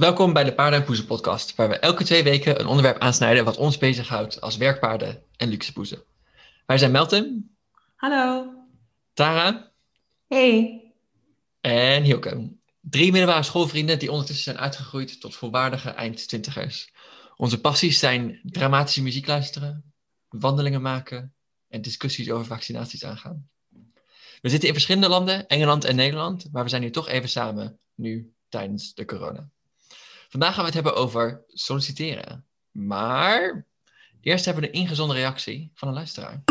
Welkom bij de Paarden en Poezen podcast, waar we elke twee weken een onderwerp aansnijden wat ons bezighoudt als werkpaarden en luxe poezen. Wij zijn Meltem. Hallo. Tara. Hey. En Hielke. Drie middelbare schoolvrienden die ondertussen zijn uitgegroeid tot volwaardige eind-twintigers. Onze passies zijn dramatische muziek luisteren, wandelingen maken en discussies over vaccinaties aangaan. We zitten in verschillende landen, Engeland en Nederland, maar we zijn nu toch even samen, nu tijdens de corona. Vandaag gaan we het hebben over solliciteren. Maar eerst hebben we een ingezonden reactie van een luisteraar.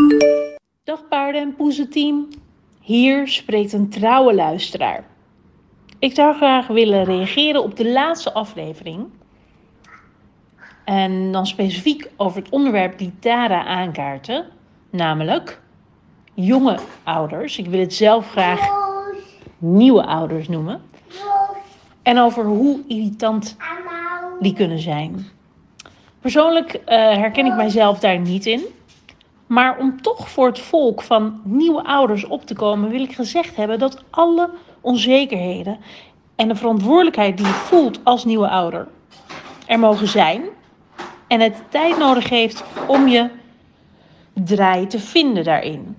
Dag paarden en poezenteam. Hier spreekt een trouwe luisteraar. Ik zou graag willen reageren op de laatste aflevering. En dan specifiek over het onderwerp die Tara aankaartte. Namelijk jonge ouders. Ik wil het zelf graag nieuwe ouders noemen. En over hoe irritant die kunnen zijn. Persoonlijk uh, herken ik mijzelf daar niet in. Maar om toch voor het volk van nieuwe ouders op te komen, wil ik gezegd hebben dat alle onzekerheden en de verantwoordelijkheid die je voelt als nieuwe ouder er mogen zijn. En het tijd nodig heeft om je draai te vinden daarin.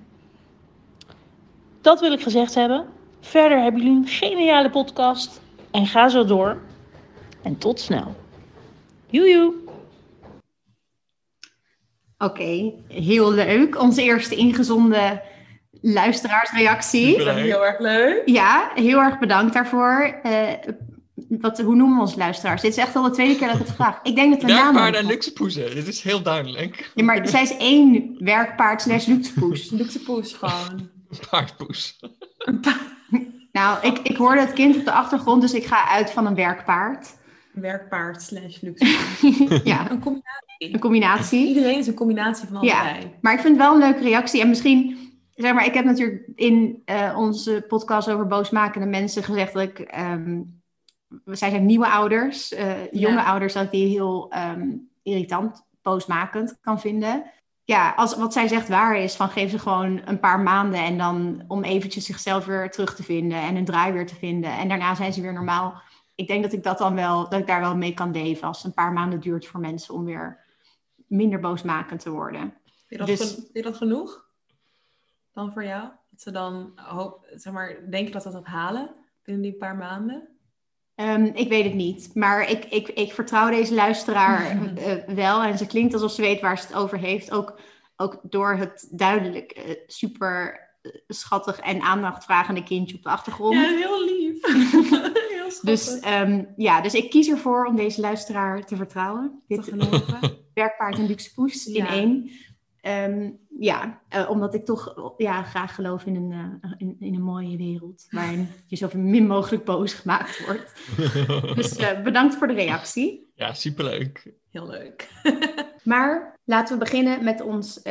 Dat wil ik gezegd hebben. Verder hebben jullie een geniale podcast. En ga zo door. En tot snel. Joejoe. Oké, heel leuk. Onze eerste ingezonde luisteraarsreactie. Heel erg leuk. Ja, heel erg bedankt daarvoor. Uh, wat, hoe noemen we ons luisteraars? Dit is echt al de tweede keer dat ik het vraag. Ik denk dat de naam... Werkpaarden en luxepoezen. Dit is heel duidelijk. Ja, maar zij is één werkpaard slash luxepoes. Luxepoes gewoon. Paardpoes. Nou, ik, ik hoorde het kind op de achtergrond, dus ik ga uit van een werkpaard. Werkpaard slash luxe. ja. Een combinatie. Een combinatie. Iedereen is een combinatie van allebei. Ja, maar ik vind het wel een leuke reactie. En misschien, zeg maar, ik heb natuurlijk in uh, onze podcast over boosmakende mensen gezegd dat ik... Um, zij zijn nieuwe ouders, uh, jonge ja. ouders, dat ik die heel um, irritant, boosmakend kan vinden. Ja, als wat zij zegt waar is, van geef ze gewoon een paar maanden en dan om eventjes zichzelf weer terug te vinden en een draai weer te vinden. En daarna zijn ze weer normaal ik denk dat ik dat dan wel, dat ik daar wel mee kan leven als het een paar maanden duurt voor mensen om weer minder boosmakend te worden. Vind je dat, dus, vind je dat genoeg? Dan voor jou? Dat ze dan hoop, zeg maar, denken dat we dat halen binnen die paar maanden? Um, ik weet het niet, maar ik, ik, ik vertrouw deze luisteraar uh, wel. En ze klinkt alsof ze weet waar ze het over heeft. Ook, ook door het duidelijk uh, super schattig en aandachtvragende kindje op de achtergrond. Ja, heel lief. Dus um, ja, dus ik kies ervoor om deze luisteraar te vertrouwen. Dit geloven. werkpaard en luxe poes in Ja. één. Um, ja, uh, omdat ik toch ja, graag geloof in een, uh, in, in, een mooie wereld. Waarin je zo min mogelijk boos gemaakt wordt. dus uh, bedankt voor de reactie. Ja, superleuk. Heel leuk. maar laten we beginnen met ons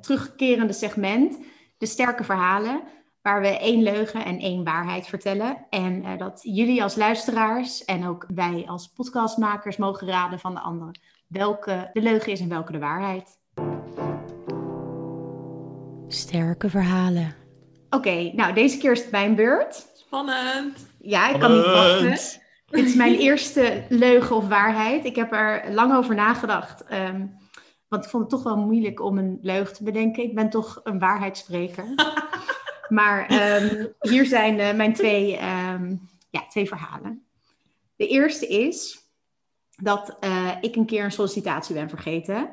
terugkerende segment. De sterke verhalen waar we één leugen en één waarheid vertellen. En uh, dat jullie als luisteraars en ook wij als podcastmakers mogen raden van de anderen welke de leugen is en welke de waarheid. Sterke verhalen. Oké, okay, nou deze keer is het mijn beurt. Spannend. Ja, ik kan niet wachten. Dit is mijn eerste leugen of waarheid. Ik heb er lang over nagedacht. Um, want ik vond het toch wel moeilijk om een leugen te bedenken. Ik ben toch een waarheidsspreker. Maar um, hier zijn uh, mijn twee, um, ja, twee verhalen. De eerste is dat uh, ik een keer een sollicitatie ben vergeten.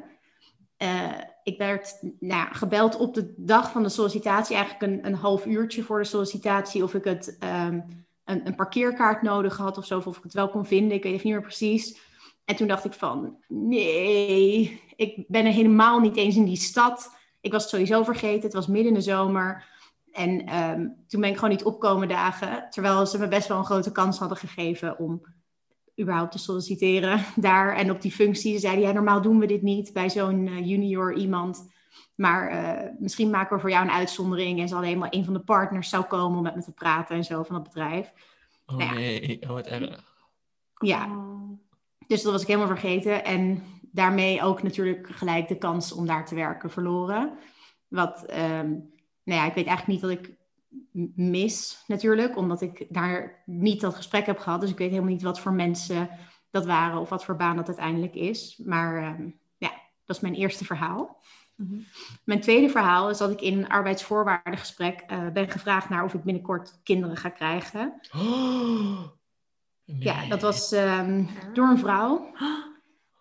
Uh, ik werd nou, gebeld op de dag van de sollicitatie, eigenlijk een, een half uurtje voor de sollicitatie, of ik het, um, een, een, parkeerkaart nodig had of zo, of ik het wel kon vinden. Ik weet het niet meer precies. En toen dacht ik van, nee, ik ben er helemaal niet eens in die stad. Ik was het sowieso vergeten, het was midden in de zomer. En um, toen ben ik gewoon niet opkomen dagen. Terwijl ze me best wel een grote kans hadden gegeven om überhaupt te solliciteren daar. En op die functie ze zeiden, ja, normaal doen we dit niet bij zo'n uh, junior iemand. Maar uh, misschien maken we voor jou een uitzondering. En hadden helemaal een van de partners zou komen om met me te praten en zo van het bedrijf. Oh nou ja. nee, oh wat erg. Ja, dus dat was ik helemaal vergeten. En daarmee ook natuurlijk gelijk de kans om daar te werken verloren. Wat... Um, nou ja, ik weet eigenlijk niet wat ik mis natuurlijk, omdat ik daar niet dat gesprek heb gehad. Dus ik weet helemaal niet wat voor mensen dat waren of wat voor baan dat uiteindelijk is. Maar ehm, ja, dat is mijn eerste verhaal. Mhm. Mijn tweede verhaal is dat ik in een arbeidsvoorwaardengesprek eh, ben gevraagd naar of ik binnenkort kinderen ga krijgen. Oh, Ja, dat was ehm, door een vrouw.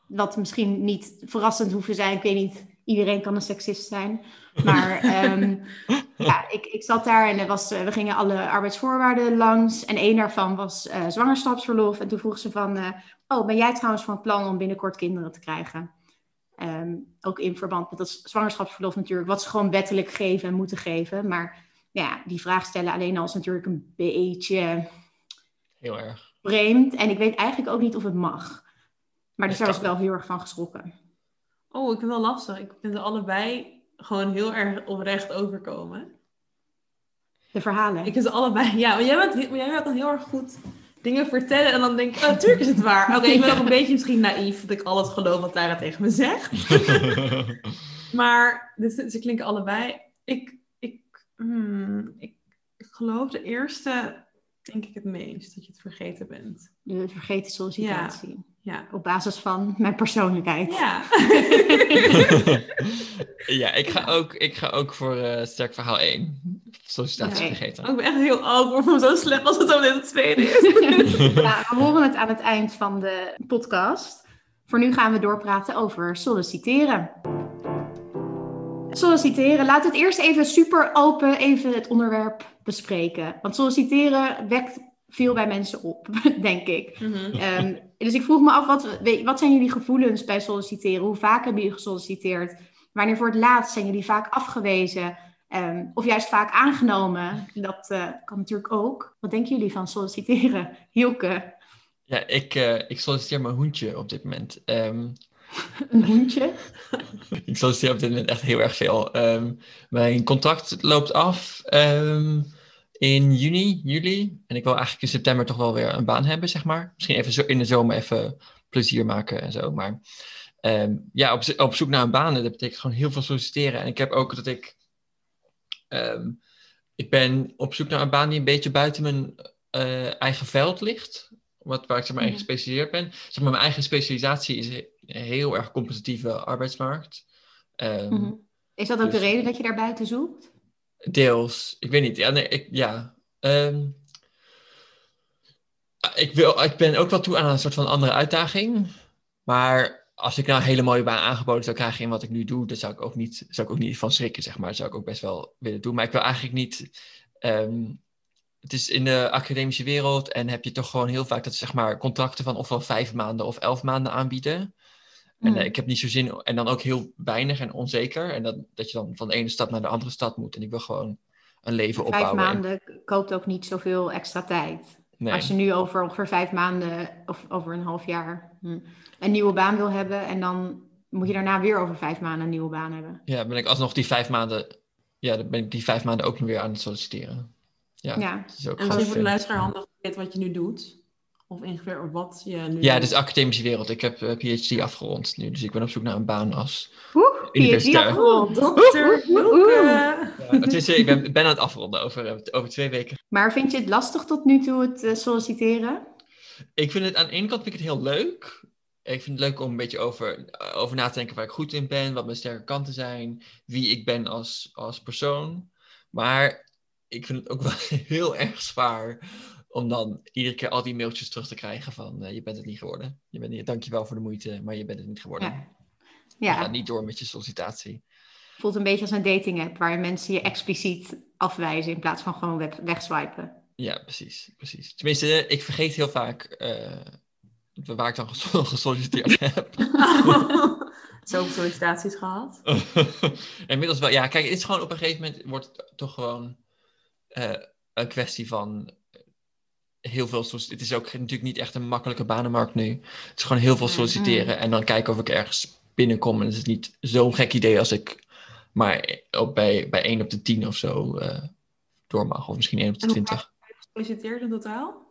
Wat misschien niet verrassend hoeft te zijn. Ik weet niet, iedereen kan een seksist zijn. Maar ehm, ja, ik, ik zat daar en er was, eh, we gingen alle arbeidsvoorwaarden langs. En één daarvan was eh, zwangerschapsverlof. En toen vroeg ze van, eh, oh, ben jij trouwens van plan om binnenkort kinderen te krijgen? Ehm, ook in verband met dat zwangerschapsverlof natuurlijk, wat ze gewoon wettelijk geven en moeten geven. Maar ja, die vraag stellen alleen al is natuurlijk een beetje Heel erg. vreemd. En ik weet eigenlijk ook niet of het mag. Maar dus daar was ik wel heel erg van geschrokken. Oh, ik vind het wel lastig. Ik vind ze allebei gewoon heel erg oprecht overkomen. De verhalen. Ik vind ze allebei, ja, maar jij bent, maar jij bent dan heel erg goed dingen vertellen en dan denk ik, oh, natuurlijk is het waar. Oké, ik ben ook een beetje misschien naïef dat ik alles geloof wat Lara tegen me zegt. Maar dit, ze klinken allebei. Ik, ik, hmm, ik, ik geloof de eerste, denk ik het meest, dat je het vergeten bent. De vergeten sollicitatie. Ja. Op basis van mijn persoonlijkheid. Ja. ja, ik ga ook, ik ga ook voor eh, sterk verhaal 1. Sollicitatie Ja. vergeten. ik ben echt heel awkward voor zo slecht als het dan in het tweede is. Ja, we horen het aan het eind van de podcast. Voor nu gaan we doorpraten over solliciteren. Solliciteren. Laten we het eerst even super open even het onderwerp bespreken. Want solliciteren wekt veel bij mensen op, denk ik. Mhm. Ehm, dus ik vroeg me af, wat, wat zijn jullie gevoelens bij solliciteren? Hoe vaak hebben jullie gesolliciteerd? Wanneer voor het laatst zijn jullie vaak afgewezen? Ehm, of juist vaak aangenomen? Dat eh, kan natuurlijk ook. Wat denken jullie van solliciteren? Hielke, Ja, ik, eh, ik solliciteer mijn hoentje op dit moment. Ehm, een hoentje? ik solliciteer op dit moment echt heel erg veel. Ehm, mijn contract loopt af ehm, in juni, juli. En ik wil eigenlijk in september toch wel weer een baan hebben, zeg maar. Misschien even zo in de zomer even plezier maken en zo. Maar ehm, ja, op, op zoek naar een baan, dat betekent gewoon heel veel solliciteren. En ik heb ook dat ik... ehm, ik ben op zoek naar een baan die een beetje buiten mijn eh, eigen veld ligt. Wat, waar ik zeg maar, in Mhm. gespecialiseerd ben. Zeg maar, mijn eigen specialisatie is he- heel erg competitieve arbeidsmarkt. Ehm, Mhm. Is dat ook de dus- reden dat je daar buiten zoekt? Deels. Ik weet niet. Ja, nee, ik, ja. Ehm, ik, wil, ik ben ook wel toe aan een soort van andere uitdaging. Maar als ik nou een hele mooie baan aangeboden zou krijgen in wat ik nu doe, dan zou ik ook niet, zou ik ook niet van schrikken, zeg maar. Dat zou ik ook best wel willen doen. Maar ik wil eigenlijk niet. ehm, het is in de academische wereld en heb je toch gewoon heel vaak dat zeg maar contracten van ofwel vijf maanden of elf maanden aanbieden. En Mhm. eh, ik heb niet zo zin, en dan ook heel weinig en onzeker. En dat, dat je dan van de ene stad naar de andere stad moet. En ik wil gewoon een leven Vijf opbouwen. En- maanden koopt ook niet zoveel extra tijd. nee. Als je nu over ongeveer vijf maanden of over een half jaar hm, een nieuwe baan wil hebben. En dan moet je daarna weer over vijf maanden een nieuwe baan hebben. Ja, ben ik alsnog die vijf maanden. Ja, dan ben ik die vijf maanden ook nog weer aan het solliciteren. Ja, Ja. dat is ook En gewoon misschien voor de luisteraar handig wat je nu doet. Of ongeveer wat je nu Ja, is academische wereld. Ik heb eh, PhD afgerond nu, dus ik ben op zoek naar een baan als. Woe, PhD Universitair. afgerond. Dokter Oeh, oeh, oeh. Hilke. Ja, het is, eh, ik ben, ik ben aan het afronden over, eh, over twee weken. Maar vind je het lastig tot nu toe, het eh, solliciteren? Ik vind het aan de ene kant vind ik het heel leuk. Ik vind het leuk om een beetje over, over na te denken waar ik goed in ben, wat mijn sterke kanten zijn, wie ik ben als, als persoon. Maar ik vind het ook wel heel erg zwaar om dan iedere keer al die mailtjes terug te krijgen van eh, je bent het niet geworden. Je bent niet, dankjewel voor de moeite, maar je bent het niet geworden. Ja. Je Ja, gaat niet door met je sollicitatie. voelt een beetje als een dating app waar mensen je expliciet afwijzen in plaats van gewoon weg, wegswipen. Ja, precies, precies. Tenminste, ik vergeet heel vaak eh, waar ik dan gesol- gesolliciteerd heb. Zoveel sollicitaties gehad. Inmiddels wel. Ja, kijk, het is gewoon op een gegeven moment wordt het toch gewoon eh, een kwestie van heel veel Het is ook natuurlijk niet echt een makkelijke banenmarkt nu. Het is gewoon heel veel solliciteren en dan kijken of ik ergens binnenkom. En het is niet zo'n gek idee als ik maar op bij, bij 1 op de 10 of zo eh, door mag. Of misschien 1 op de En hoe 20. Gesolliciteerd in totaal?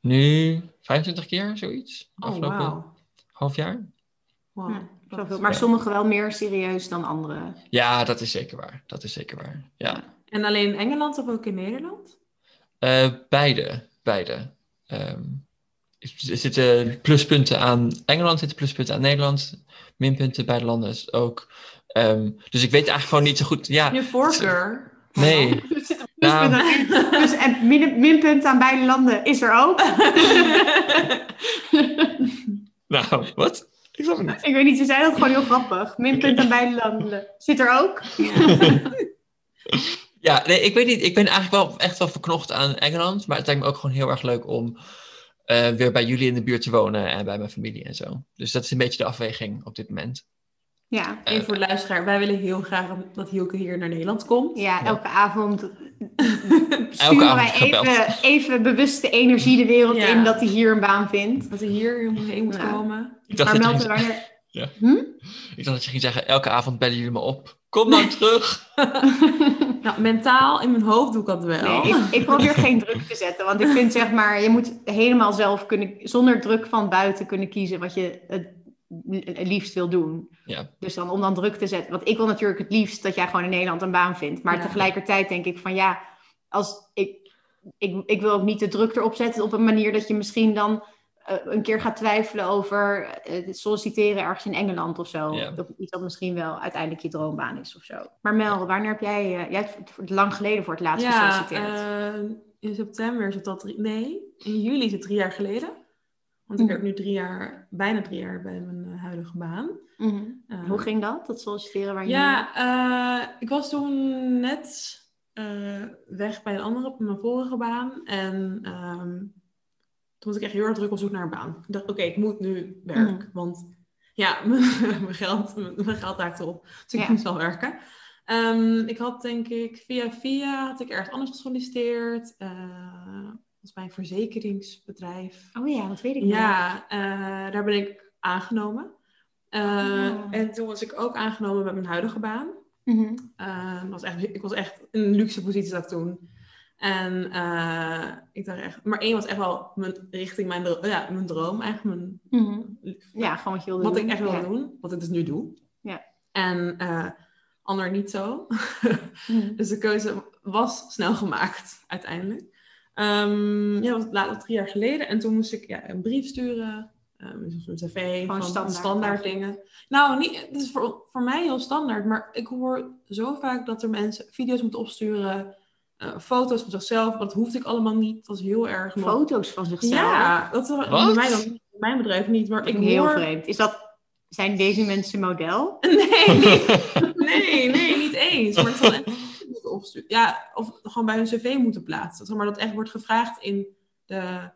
Nu 25 keer, zoiets. Oh, Afgelopen half jaar. Wow. Zoveel. Maar sommigen wel meer serieus dan anderen. Ja, dat is zeker waar. Dat is zeker waar. Ja. En alleen in Engeland of ook in Nederland? Eh, beide, beide. Ehm, er zitten pluspunten aan Engeland, zitten pluspunten aan Nederland. Minpunten bij de landen is ook. Ehm, dus ik weet eigenlijk gewoon niet zo goed. Ja, Je voorkeur. nee. Er zit een Nou. pluspunt aan. Dus, en min, minpunt aan beide landen is er ook. Nou, wat? Ik snap het niet. Ik weet niet, ze zei dat gewoon heel grappig. Minpunt aan beide landen. Zit er ook? Ja, nee, ik weet niet. Ik ben eigenlijk wel echt wel verknocht aan Engeland. Maar het lijkt me ook gewoon heel erg leuk om eh, weer bij jullie in de buurt te wonen en bij mijn familie en zo. Dus dat is een beetje de afweging op dit moment. Ja. Even voor de luisteraar. Wij willen heel graag dat Hielke hier naar Nederland komt. Ja, elke avond Elke sturen avond wij even, even bewust de energie de wereld Ja. in dat hij hier een baan vindt. Dat hij hier heen moet Ja. komen. Ik dacht, Maar er ging, wanneer... ik dacht dat je ging zeggen, elke avond bellen jullie me op. Kom dan terug. Nou, mentaal in mijn hoofd doe ik dat wel. Nee, ik, ik probeer geen druk te zetten. Want ik vind zeg maar, je moet helemaal zelf kunnen, zonder druk van buiten kunnen kiezen wat je het liefst wil doen. Ja. Dus dan om dan druk te zetten. Want ik wil natuurlijk het liefst dat jij gewoon in Nederland een baan vindt. Maar Ja. tegelijkertijd denk ik van ja, als ik, ik, ik wil ook niet de druk erop zetten op een manier dat je misschien dan een keer gaat twijfelen over eh, het solliciteren ergens in Engeland of zo. Ja. Dat iets dat misschien wel uiteindelijk je droombaan is of zo. Maar Mel, wanneer heb jij, eh, jij hebt lang geleden voor het laatst ja, gesolliciteerd? eh, in september is het al drie... Nee, in juli is het drie jaar geleden. Want ik Mhm. werk nu drie jaar, bijna drie jaar bij mijn eh, huidige baan. Mhm. Eh, Hoe ging dat, dat solliciteren waar je Ja, eh, ik was toen net eh, weg bij een andere, mijn vorige baan. En ehm, toen was ik echt heel erg druk op zoek naar een baan. Ik dacht, oké, ik moet nu werk. Mhm. Want ja, mijn geld, mijn geld raakte op. Dus ik Ja. moest wel werken. Ehm, ik had denk ik via via had ik ergens anders gesolliciteerd. Dat was bij een verzekeringsbedrijf. Oh ja, dat weet ik. Ja, eh, daar ben ik aangenomen. Eh, Oh. En toen was ik ook aangenomen bij mijn huidige baan. Mhm. Eh, dat was echt, ik was echt in een luxe positie ik toen. En eh, ik dacht echt, maar één was echt wel mijn, richting mijn, ja, mijn droom, eigenlijk mijn, Mhm. Ja, gewoon wat je wilde wat doen. ik echt wilde Ja. doen, wat ik dus nu doe. Ja. En eh ander niet zo. Mhm. Dus de keuze was snel gemaakt, uiteindelijk. Ehm, ja, dat was later drie jaar geleden. En toen moest ik ja, een brief sturen. Um, een cv, Gewoon van standaard standaard, dingen. Nou, niet, het is voor, voor mij heel standaard. Maar ik hoor zo vaak dat er mensen video's moeten opsturen. Eh, foto's van zichzelf. Maar dat hoefde ik allemaal niet. Dat was heel erg... nog- Foto's van zichzelf. Ja, dat was bij mij dan niet. Bij mijn bedrijf niet. Maar ik ik heel hoor... vreemd. Is dat, zijn deze mensen model? Nee, niet, nee, nee, niet eens. Maar het echt opsturen. Ja, of gewoon bij hun cv moeten plaatsen. Zeg maar dat echt wordt gevraagd in de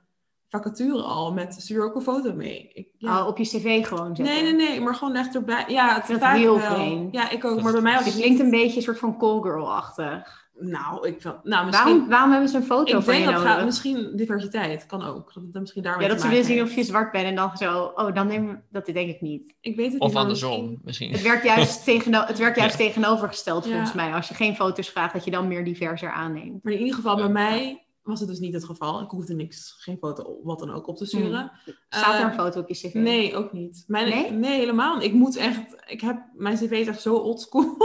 vacature al. Met stuur ook een foto mee. Ik, ja. Oh, op je cv gewoon zetten? nee, nee, nee, maar gewoon echt erbij. Ja, het Dat vaak heel wel. vreemd. Ja, ik ook. Maar bij mij was Het het klinkt een beetje een soort van call girl-achtig. Nou, ik vind, nou misschien. Waarom, waarom hebben ze een foto ik van je denk dat gaat misschien diversiteit kan ook. Dat het misschien daarmee ja, dat ze willen zien of je zwart bent en dan zo... Oh, dan neem dat denk ik niet. Ik weet het Of niet. maar andersom, misschien- misschien. Het werkt juist, tegeno het werkt juist Ja. tegenovergesteld Ja. volgens mij. Als je geen foto's vraagt, dat je dan meer diverser aanneemt. Maar in ieder geval, bij Ja. mij was het dus niet het geval. Ik hoefde niks, geen foto, wat dan ook op te sturen. Staat er Eh, een foto op je cv? Nee, ook niet. Mijn, Nee? helemaal. Ik moet echt... Ik heb... Mijn cv is echt zo oldschool.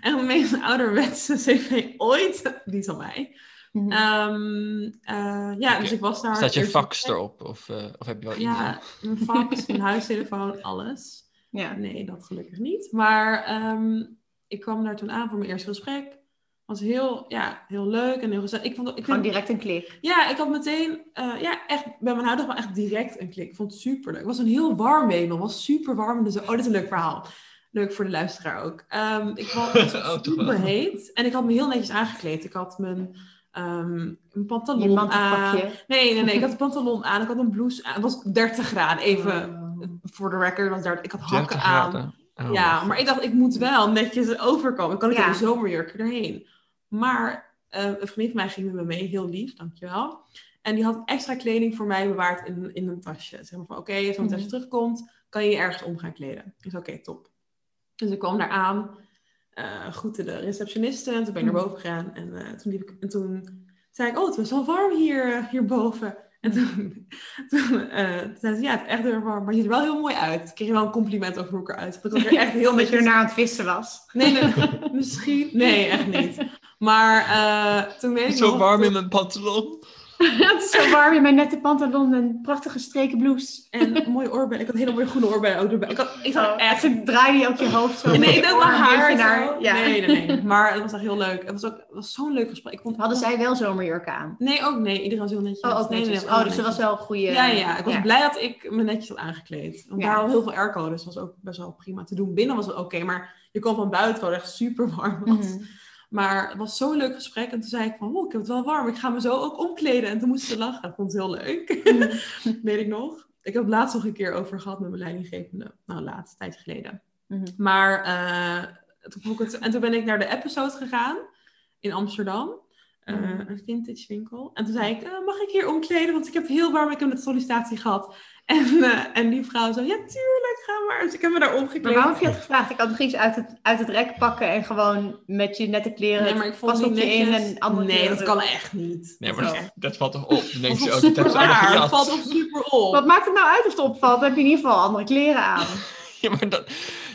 De meest ouderwetse cv ooit. Die is van mij. Mhm. Ehm, eh, ja, dus ik was daar... Staat je fax erop? Of, eh, of heb je wel? Ja, mijn fax, mijn huistelefoon, alles. ja. Nee, dat gelukkig niet. Maar ehm, ik kwam daar toen aan voor mijn eerste gesprek. was heel, ja, heel leuk en heel gezellig. Ik vond, ik Gewoon vind, direct een klik. ja, ik had meteen, eh, ja, echt bij mijn huidige baan echt direct een klik. Ik vond het super leuk. Het was een heel warm wemel. Het was super warm. Dus, oh, dit is een leuk verhaal. Leuk voor de luisteraar ook. Ehm, ik was Oh, toch super heet. En ik had me heel netjes aangekleed. Ik had mijn, ehm, mijn Je pantalon aan. Nee, nee, nee. Ik had een pantalon aan. Ik had een blouse aan. Het was 30 graden. Even Oh. voor de record. Was daar, ik had hakken 30 aan. Oh, ja, maar ik dacht, ik moet wel netjes overkomen. Ik kan niet Ja. in de zomerjurk erheen. Maar eh, een vriendin van mij ging met me mee, heel lief, dankjewel. En die had extra kleding voor mij bewaard in, in een tasje. Zeg maar van, oké, als mijn tasje Mhm. terugkomt, kan je je ergens om gaan kleden. Ik zei, oké, top. Dus ik kwam daar aan, eh groette de receptioniste, en toen ben ik naar Mhm. boven gegaan. En, eh, toen, liep ik, en toen zei ik, oh, het was wel warm hier, eh, hierboven. En toen, toen eh, toen zei ze, ja, het is echt heel erg warm, maar je ziet er wel heel mooi uit. Ik kreeg je wel een compliment over hoe ik eruit zag. Ik was er echt heel Omdat je ernaar aan het vissen was. Nee, nee, misschien. Nee, echt niet. Maar eh, toen weet ik Zo nog... warm toen- in mijn pantalon. het is zo warm in mijn nette pantalon en prachtige streken blouse. En een mooie oorbellen. Ik had hele mooie groene oorbellen ook erbij. Ik, had, ik had Oh, echt... echt, draai je ook je hoofd zo. Nee, ik deed mijn haar naar... Ja. Nee, nee, nee. Maar het was echt heel leuk. Het was ook het was zo'n leuk gesprek. Ik vond... Hadden zij wel zomerjurken aan? Nee, ook nee. Iedereen was heel netjes. Oh, ook Nee, nee, netjes. nee, oh, dus er was netjes. wel een goede... Ja, ja, ik was ja. blij dat ik me netjes had aangekleed. Want Ja. daar had heel veel airco, dus dat was ook best wel prima te doen. Binnen was het oké, maar je kwam van buiten het echt super warm was. Mhm. Maar het was zo'n leuk gesprek. En toen zei ik van, oh, ik heb het wel warm. Ik ga me zo ook omkleden. En toen moesten ze lachen. Ik vond het heel leuk. Weet ik nog. Ik heb het laatst nog een keer over gehad met mijn leidinggevende. Nou, laatst, tijd geleden. Mhm. Maar eh, toen vond ik het... En toen ben ik naar de episode gegaan in Amsterdam. Eh, Mhm. Een vintage winkel. En toen zei ik, eh, mag ik hier omkleden? Want ik heb heel warm, ik heb net sollicitatie gehad. En, eh, en die vrouw zo, ja tuurlijk, ga maar. Dus ik heb me daar Maar omgekleed. waarom heb je het gevraagd? Ik had nog iets uit het, uit het rek pakken en gewoon met je nette kleren. Nee, maar ik vond pas het op niet je in en andere Nee, dat kan echt niet. Nee, Dat maar dat, dat valt toch op? Dan denk Dat je is ook, super dat. Het gejat. valt ook super op. Wat maakt het nou uit of het opvalt? Dan heb je in ieder geval andere kleren aan. Ja, maar dat,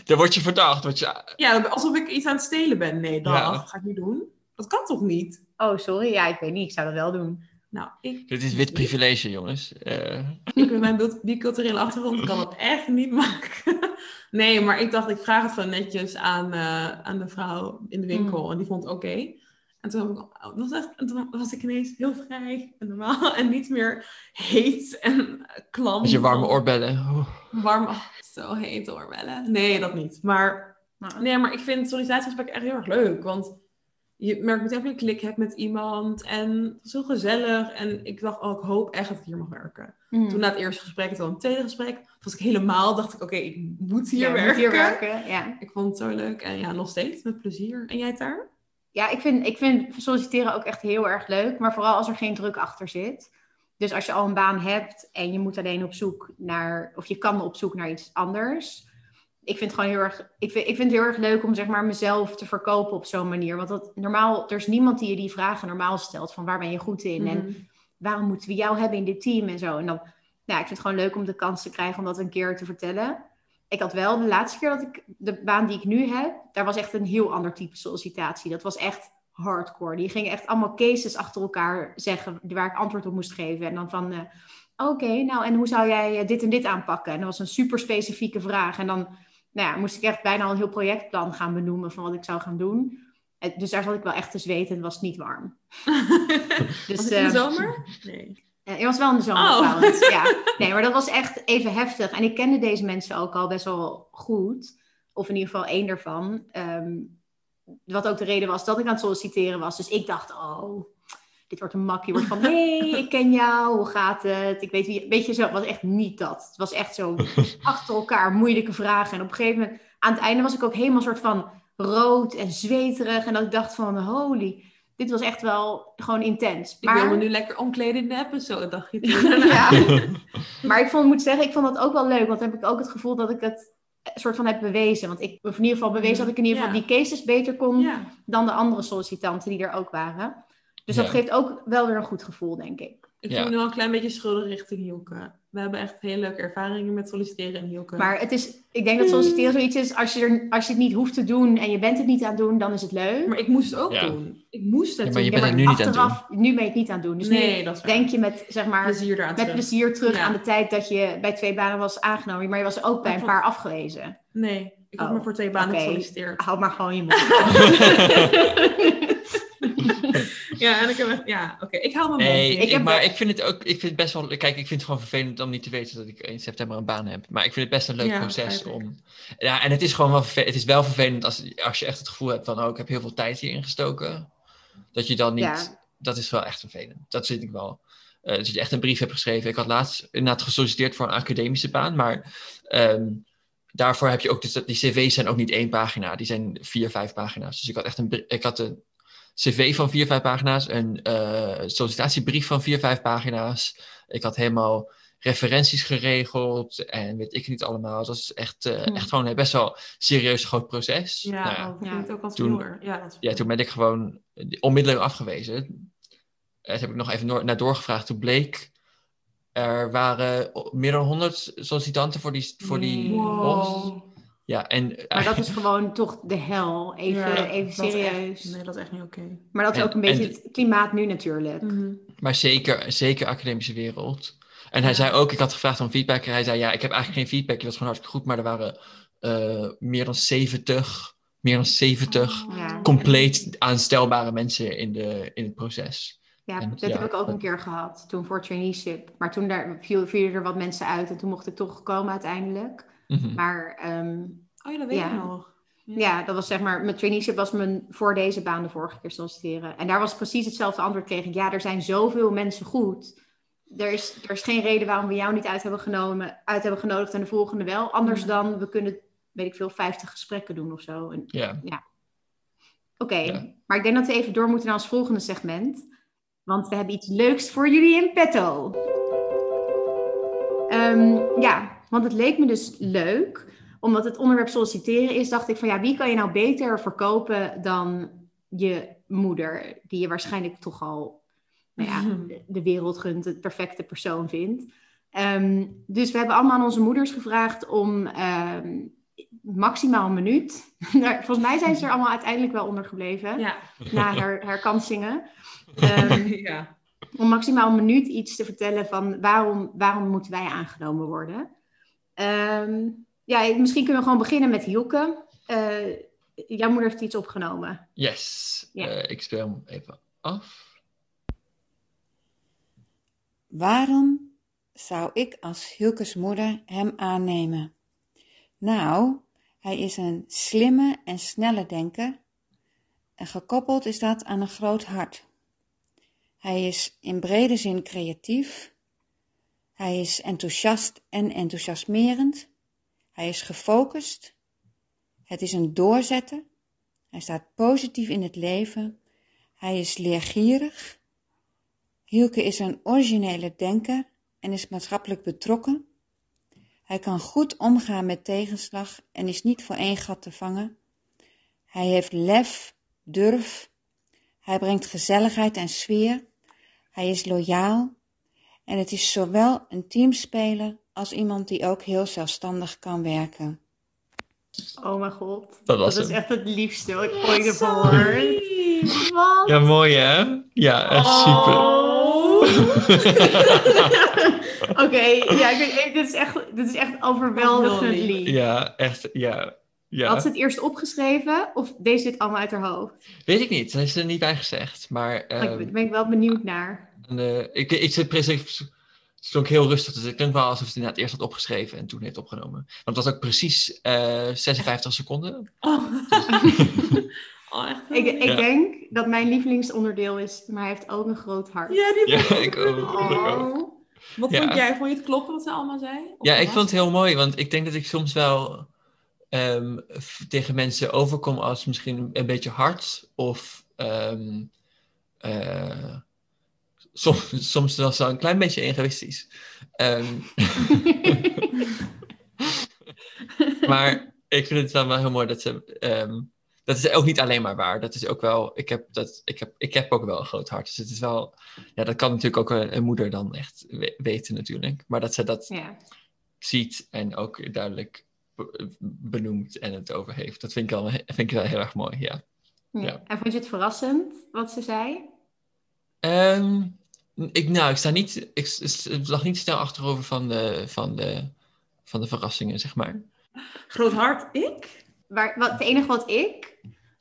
daar word je verdacht. Word je, Ja, alsof ik iets aan het stelen ben. Nee, dat Ja. ga ik niet doen. Dat kan toch niet? Oh, sorry. Ja, ik weet niet. Ik zou dat wel doen. Nou, ik, dit is wit privilege, jongens. Eh, ik met mijn beeld- biculturele achtergrond kan dat echt niet maken. Nee, maar ik dacht, ik vraag het gewoon netjes aan, eh, aan de vrouw in de winkel. En die vond het oké. En toen, oh, was echt, en toen was ik ineens heel vrij en normaal. En niet meer heet en klam. met je warme oorbellen. Oeh. Warm, oh, zo heet oorbellen. Nee, dat niet. Maar, nee, maar ik vind sollicitatiegesprekken echt heel erg leuk. Want je merkt meteen of je een klik hebt met iemand. En het is heel gezellig. En ik dacht, oh, ik hoop echt dat ik hier mag werken. Mm. Toen na het eerste gesprek, toen een tweede gesprek, was ik helemaal, dacht ik, oké, ik moet hier Ja, je moet werken. hier werken. Ja. Ik vond het zo leuk. En ja, nog steeds, met plezier. En jij daar? Ja, ik vind, ik vind solliciteren ook echt heel erg leuk. Maar vooral als er geen druk achter zit. Dus als je al een baan hebt en je moet alleen op zoek naar... Of je kan op zoek naar iets anders. Ik vind het gewoon heel erg... Ik vind, ik vind het heel erg leuk om zeg maar mezelf te verkopen op zo'n manier. Want dat, normaal, er is niemand die je die vragen normaal stelt. Van waar ben je goed in? En Mhm. waarom moeten we jou hebben in dit team en zo. En dan, ja, ik vind het gewoon leuk om de kans te krijgen om dat een keer te vertellen. Ik had wel de laatste keer dat ik de baan die ik nu heb, daar was echt een heel ander type sollicitatie. Dat was echt hardcore. Die gingen echt allemaal cases achter elkaar zeggen waar ik antwoord op moest geven. En dan van, eh, oké, nou en hoe zou jij eh, dit en dit aanpakken? En dat was een super specifieke vraag. En dan nou ja, moest ik echt bijna al een heel projectplan gaan benoemen van wat ik zou gaan doen. Eh, Dus daar zat ik wel echt te zweten en het was niet warm. Dus, was het in de eh, zomer? Nee. ja, het was wel in de zomer Oh. trouwens. Ja. Nee, maar dat was echt even heftig. En ik kende deze mensen ook al best wel goed. Of in ieder geval één daarvan. Ehm, wat ook de reden was dat ik aan het solliciteren was. Dus ik dacht, oh, dit wordt een makkie. Wordt van, hey, ik ken jou, hoe gaat het? Ik weet wie... Weet je, zo, het was echt niet dat. Het was echt zo achter elkaar moeilijke vragen. En op een gegeven moment, aan het einde was ik ook helemaal soort van rood en zweterig. En dat ik dacht van, holy, dit was echt wel gewoon intens. Ik wil me nu lekker omkleden in de episode, dacht je ja. Maar ik vond, moet zeggen, ik vond dat ook wel leuk. Want dan heb ik ook het gevoel dat ik het een soort van heb bewezen. Want ik heb in ieder geval bewezen dat ik in ieder geval Ja. die cases beter kon Ja. dan de andere sollicitanten die er ook waren. Dus Ja. dat geeft ook wel weer een goed gevoel, denk ik. Ik Ja. voel me nu al een klein beetje schuldig richting Hielke. We hebben echt hele leuke ervaringen met solliciteren in Hielke. Maar het is, ik denk dat solliciteren zoiets is, als je, er, als je het niet hoeft te doen en je bent het niet aan het doen, dan is het leuk. Maar ik moest het ook Ja. doen. Ik moest het Ja, maar je doen. bent het nu niet aan het achteraf, nu ben je het niet aan het doen. Dus Nee, nu dat denk je met, zeg maar, plezier eraan met terug. plezier terug Ja. aan de tijd dat je bij twee banen was aangenomen. Maar je was ook bij een paar afgewezen. Nee, ik had Oh, me voor twee banen gesolliciteerd. Hou maar gewoon je mond. Ja, en ik heb. Ja, oké. Ik hou mijn Nee, mond. ik Ik heb maar ik vind het ook, ik vind het best wel, kijk, ik vind het gewoon vervelend om niet te weten dat ik in september een baan heb. Maar ik vind het best een leuk Ja, proces om, ja, en het is gewoon wel, het is wel vervelend als, als je echt het gevoel hebt van, oh, ik heb heel veel tijd hierin gestoken. Dat je dan niet, Ja. dat is wel echt vervelend. Dat vind ik wel. Eh, dat je echt een brief hebt geschreven. Ik had laatst inderdaad gesolliciteerd voor een academische baan, maar ehm, daarvoor heb je ook, dus, dat- die cv's zijn ook niet één pagina, die zijn vier, vijf pagina's. Dus ik had echt een, ik had een cv van vier, vijf pagina's, een eh, sollicitatiebrief van vier, vijf pagina's. Ik had helemaal referenties geregeld en weet ik niet allemaal. Het was echt, eh, Hm. echt gewoon een best wel serieus groot proces. Ja, Nou ja, oh, het ook als Toen-. Ja, dat is ja, toen ben ik gewoon onmiddellijk afgewezen. Eh, Toen heb ik nog even door- naar doorgevraagd. Toen bleek, er waren meer dan 100 sollicitanten voor die, voor die post. Ja, en Maar dat is gewoon toch de hel. Even, Ja, even echt- serieus. nee, dat is echt niet oké. Maar dat is En- ook een beetje het klimaat nu natuurlijk. Mhm. Maar zeker, zeker academische wereld. En hij zei ook, ik had gevraagd om feedback. En hij zei, ja, ik heb eigenlijk geen feedback. Je was gewoon hartstikke goed. Maar er waren eh, meer dan 70, meer dan 70 Ja. compleet aanstelbare mensen in, de, in het proces. Ja, En- dat ja. heb ik ook een keer gehad. Toen voor traineeship. Maar toen daar viel, vielen er wat mensen uit. En toen mocht ik toch komen uiteindelijk. Mhm. Maar ehm, Oh ja, dat weet Ja. ik nog. Ja, dat was zeg maar, mijn traineeship was mijn voor deze baan de vorige keer solliciteren. En daar was precies hetzelfde antwoord kreeg ik. Ja, er zijn zoveel mensen goed. Er is, er is geen reden waarom we jou niet uit hebben, genomen, uit hebben genodigd en de volgende wel. Anders Ja. dan, we kunnen, weet ik veel, 50 gesprekken doen of zo. En- Ja. Oké, Ja. maar ik denk dat we even door moeten naar ons volgende segment. Want we hebben iets leuks voor jullie in petto. Ehm, ja, want het leek me dus leuk. Omdat het onderwerp solliciteren is, dacht ik van ja, wie kan je nou beter verkopen dan je moeder? Die je waarschijnlijk toch al nou ja, de- de wereld gunt, het perfecte persoon vindt. Ehm, dus we hebben allemaal aan onze moeders gevraagd om ehm, maximaal een minuut. Volgens mij zijn ze er allemaal uiteindelijk wel ondergebleven Ja. na her, herkansingen. Ehm, ja. om maximaal een minuut iets te vertellen van waarom, waarom moeten wij aangenomen worden. Ehm, ja, misschien kunnen we gewoon beginnen met Hielke. Eh, jouw moeder heeft iets opgenomen. Yes. Ja. Eh, ik speel hem even af. Waarom zou ik als Hilkes moeder hem aannemen? Nou, hij is een slimme en snelle denker. En gekoppeld is dat aan een groot hart. Hij is in brede zin creatief. Hij is enthousiast en enthousiasmerend. Hij is gefocust. Het is een doorzetter. Hij staat positief in het leven. Hij is leergierig. Hielke is een originele denker en is maatschappelijk betrokken. Hij kan goed omgaan met tegenslag en is niet voor één gat te vangen. Hij heeft lef, durf. Hij brengt gezelligheid en sfeer. Hij is loyaal. En het is zowel een teamspeler als iemand die ook heel zelfstandig kan werken. Oh mijn god. Dat was is hem. echt het liefste wat ik ooit heb gehoord. Wat? Ja, mooi hè? Ja, echt super. Oh. Oké, ja, ik weet, dit, is echt, dit is echt overweldigend lief. ja, echt, ja. ja. Had ze het eerst opgeschreven of deed ze dit allemaal uit haar hoofd? Weet ik niet, daar is er niet bij gezegd. Maar Oh, ehm, Daar ben ik wel benieuwd naar. En, eh, ik, ik zit precies, het klonk heel rustig, dus het klinkt wel alsof ze het inderdaad eerst had opgeschreven en toen heeft opgenomen. Want het was ook precies eh 56 seconden. Oh. oh, echt heel Ik, ik Ja. denk dat mijn lievelingsonderdeel is, maar hij heeft ook een groot hart. Ja, die Ja, vond ik ook. Oh. Wat Ja. vond jij? Vond je het kloppen wat ze allemaal zei? Of Ja, ik vond het heel mooi, want ik denk dat ik soms wel ehm, tegen mensen overkom als misschien een beetje hard of ehm, eh, soms, soms wel zo een klein beetje egoïstisch. Ehm, maar ik vind het dan wel heel mooi dat ze. ehm, dat is ook niet alleen maar waar. Dat is ook wel. Ik heb, dat, ik heb, ik heb ook wel een groot hart. Dus het is wel. Ja, dat kan natuurlijk ook een, een moeder dan echt we- weten, natuurlijk. Maar dat ze dat Ja. ziet en ook duidelijk be- benoemt en het over heeft. Dat vind ik wel, vind ik wel heel erg mooi, ja. Ja. Ja. En vond je het verrassend wat ze zei? Ehm, ik, nou, ik sta niet, ik, ik lag niet snel achterover van de, van de, van de verrassingen, zeg maar. Groot hart, ik? Waar, wat, het enige wat ik,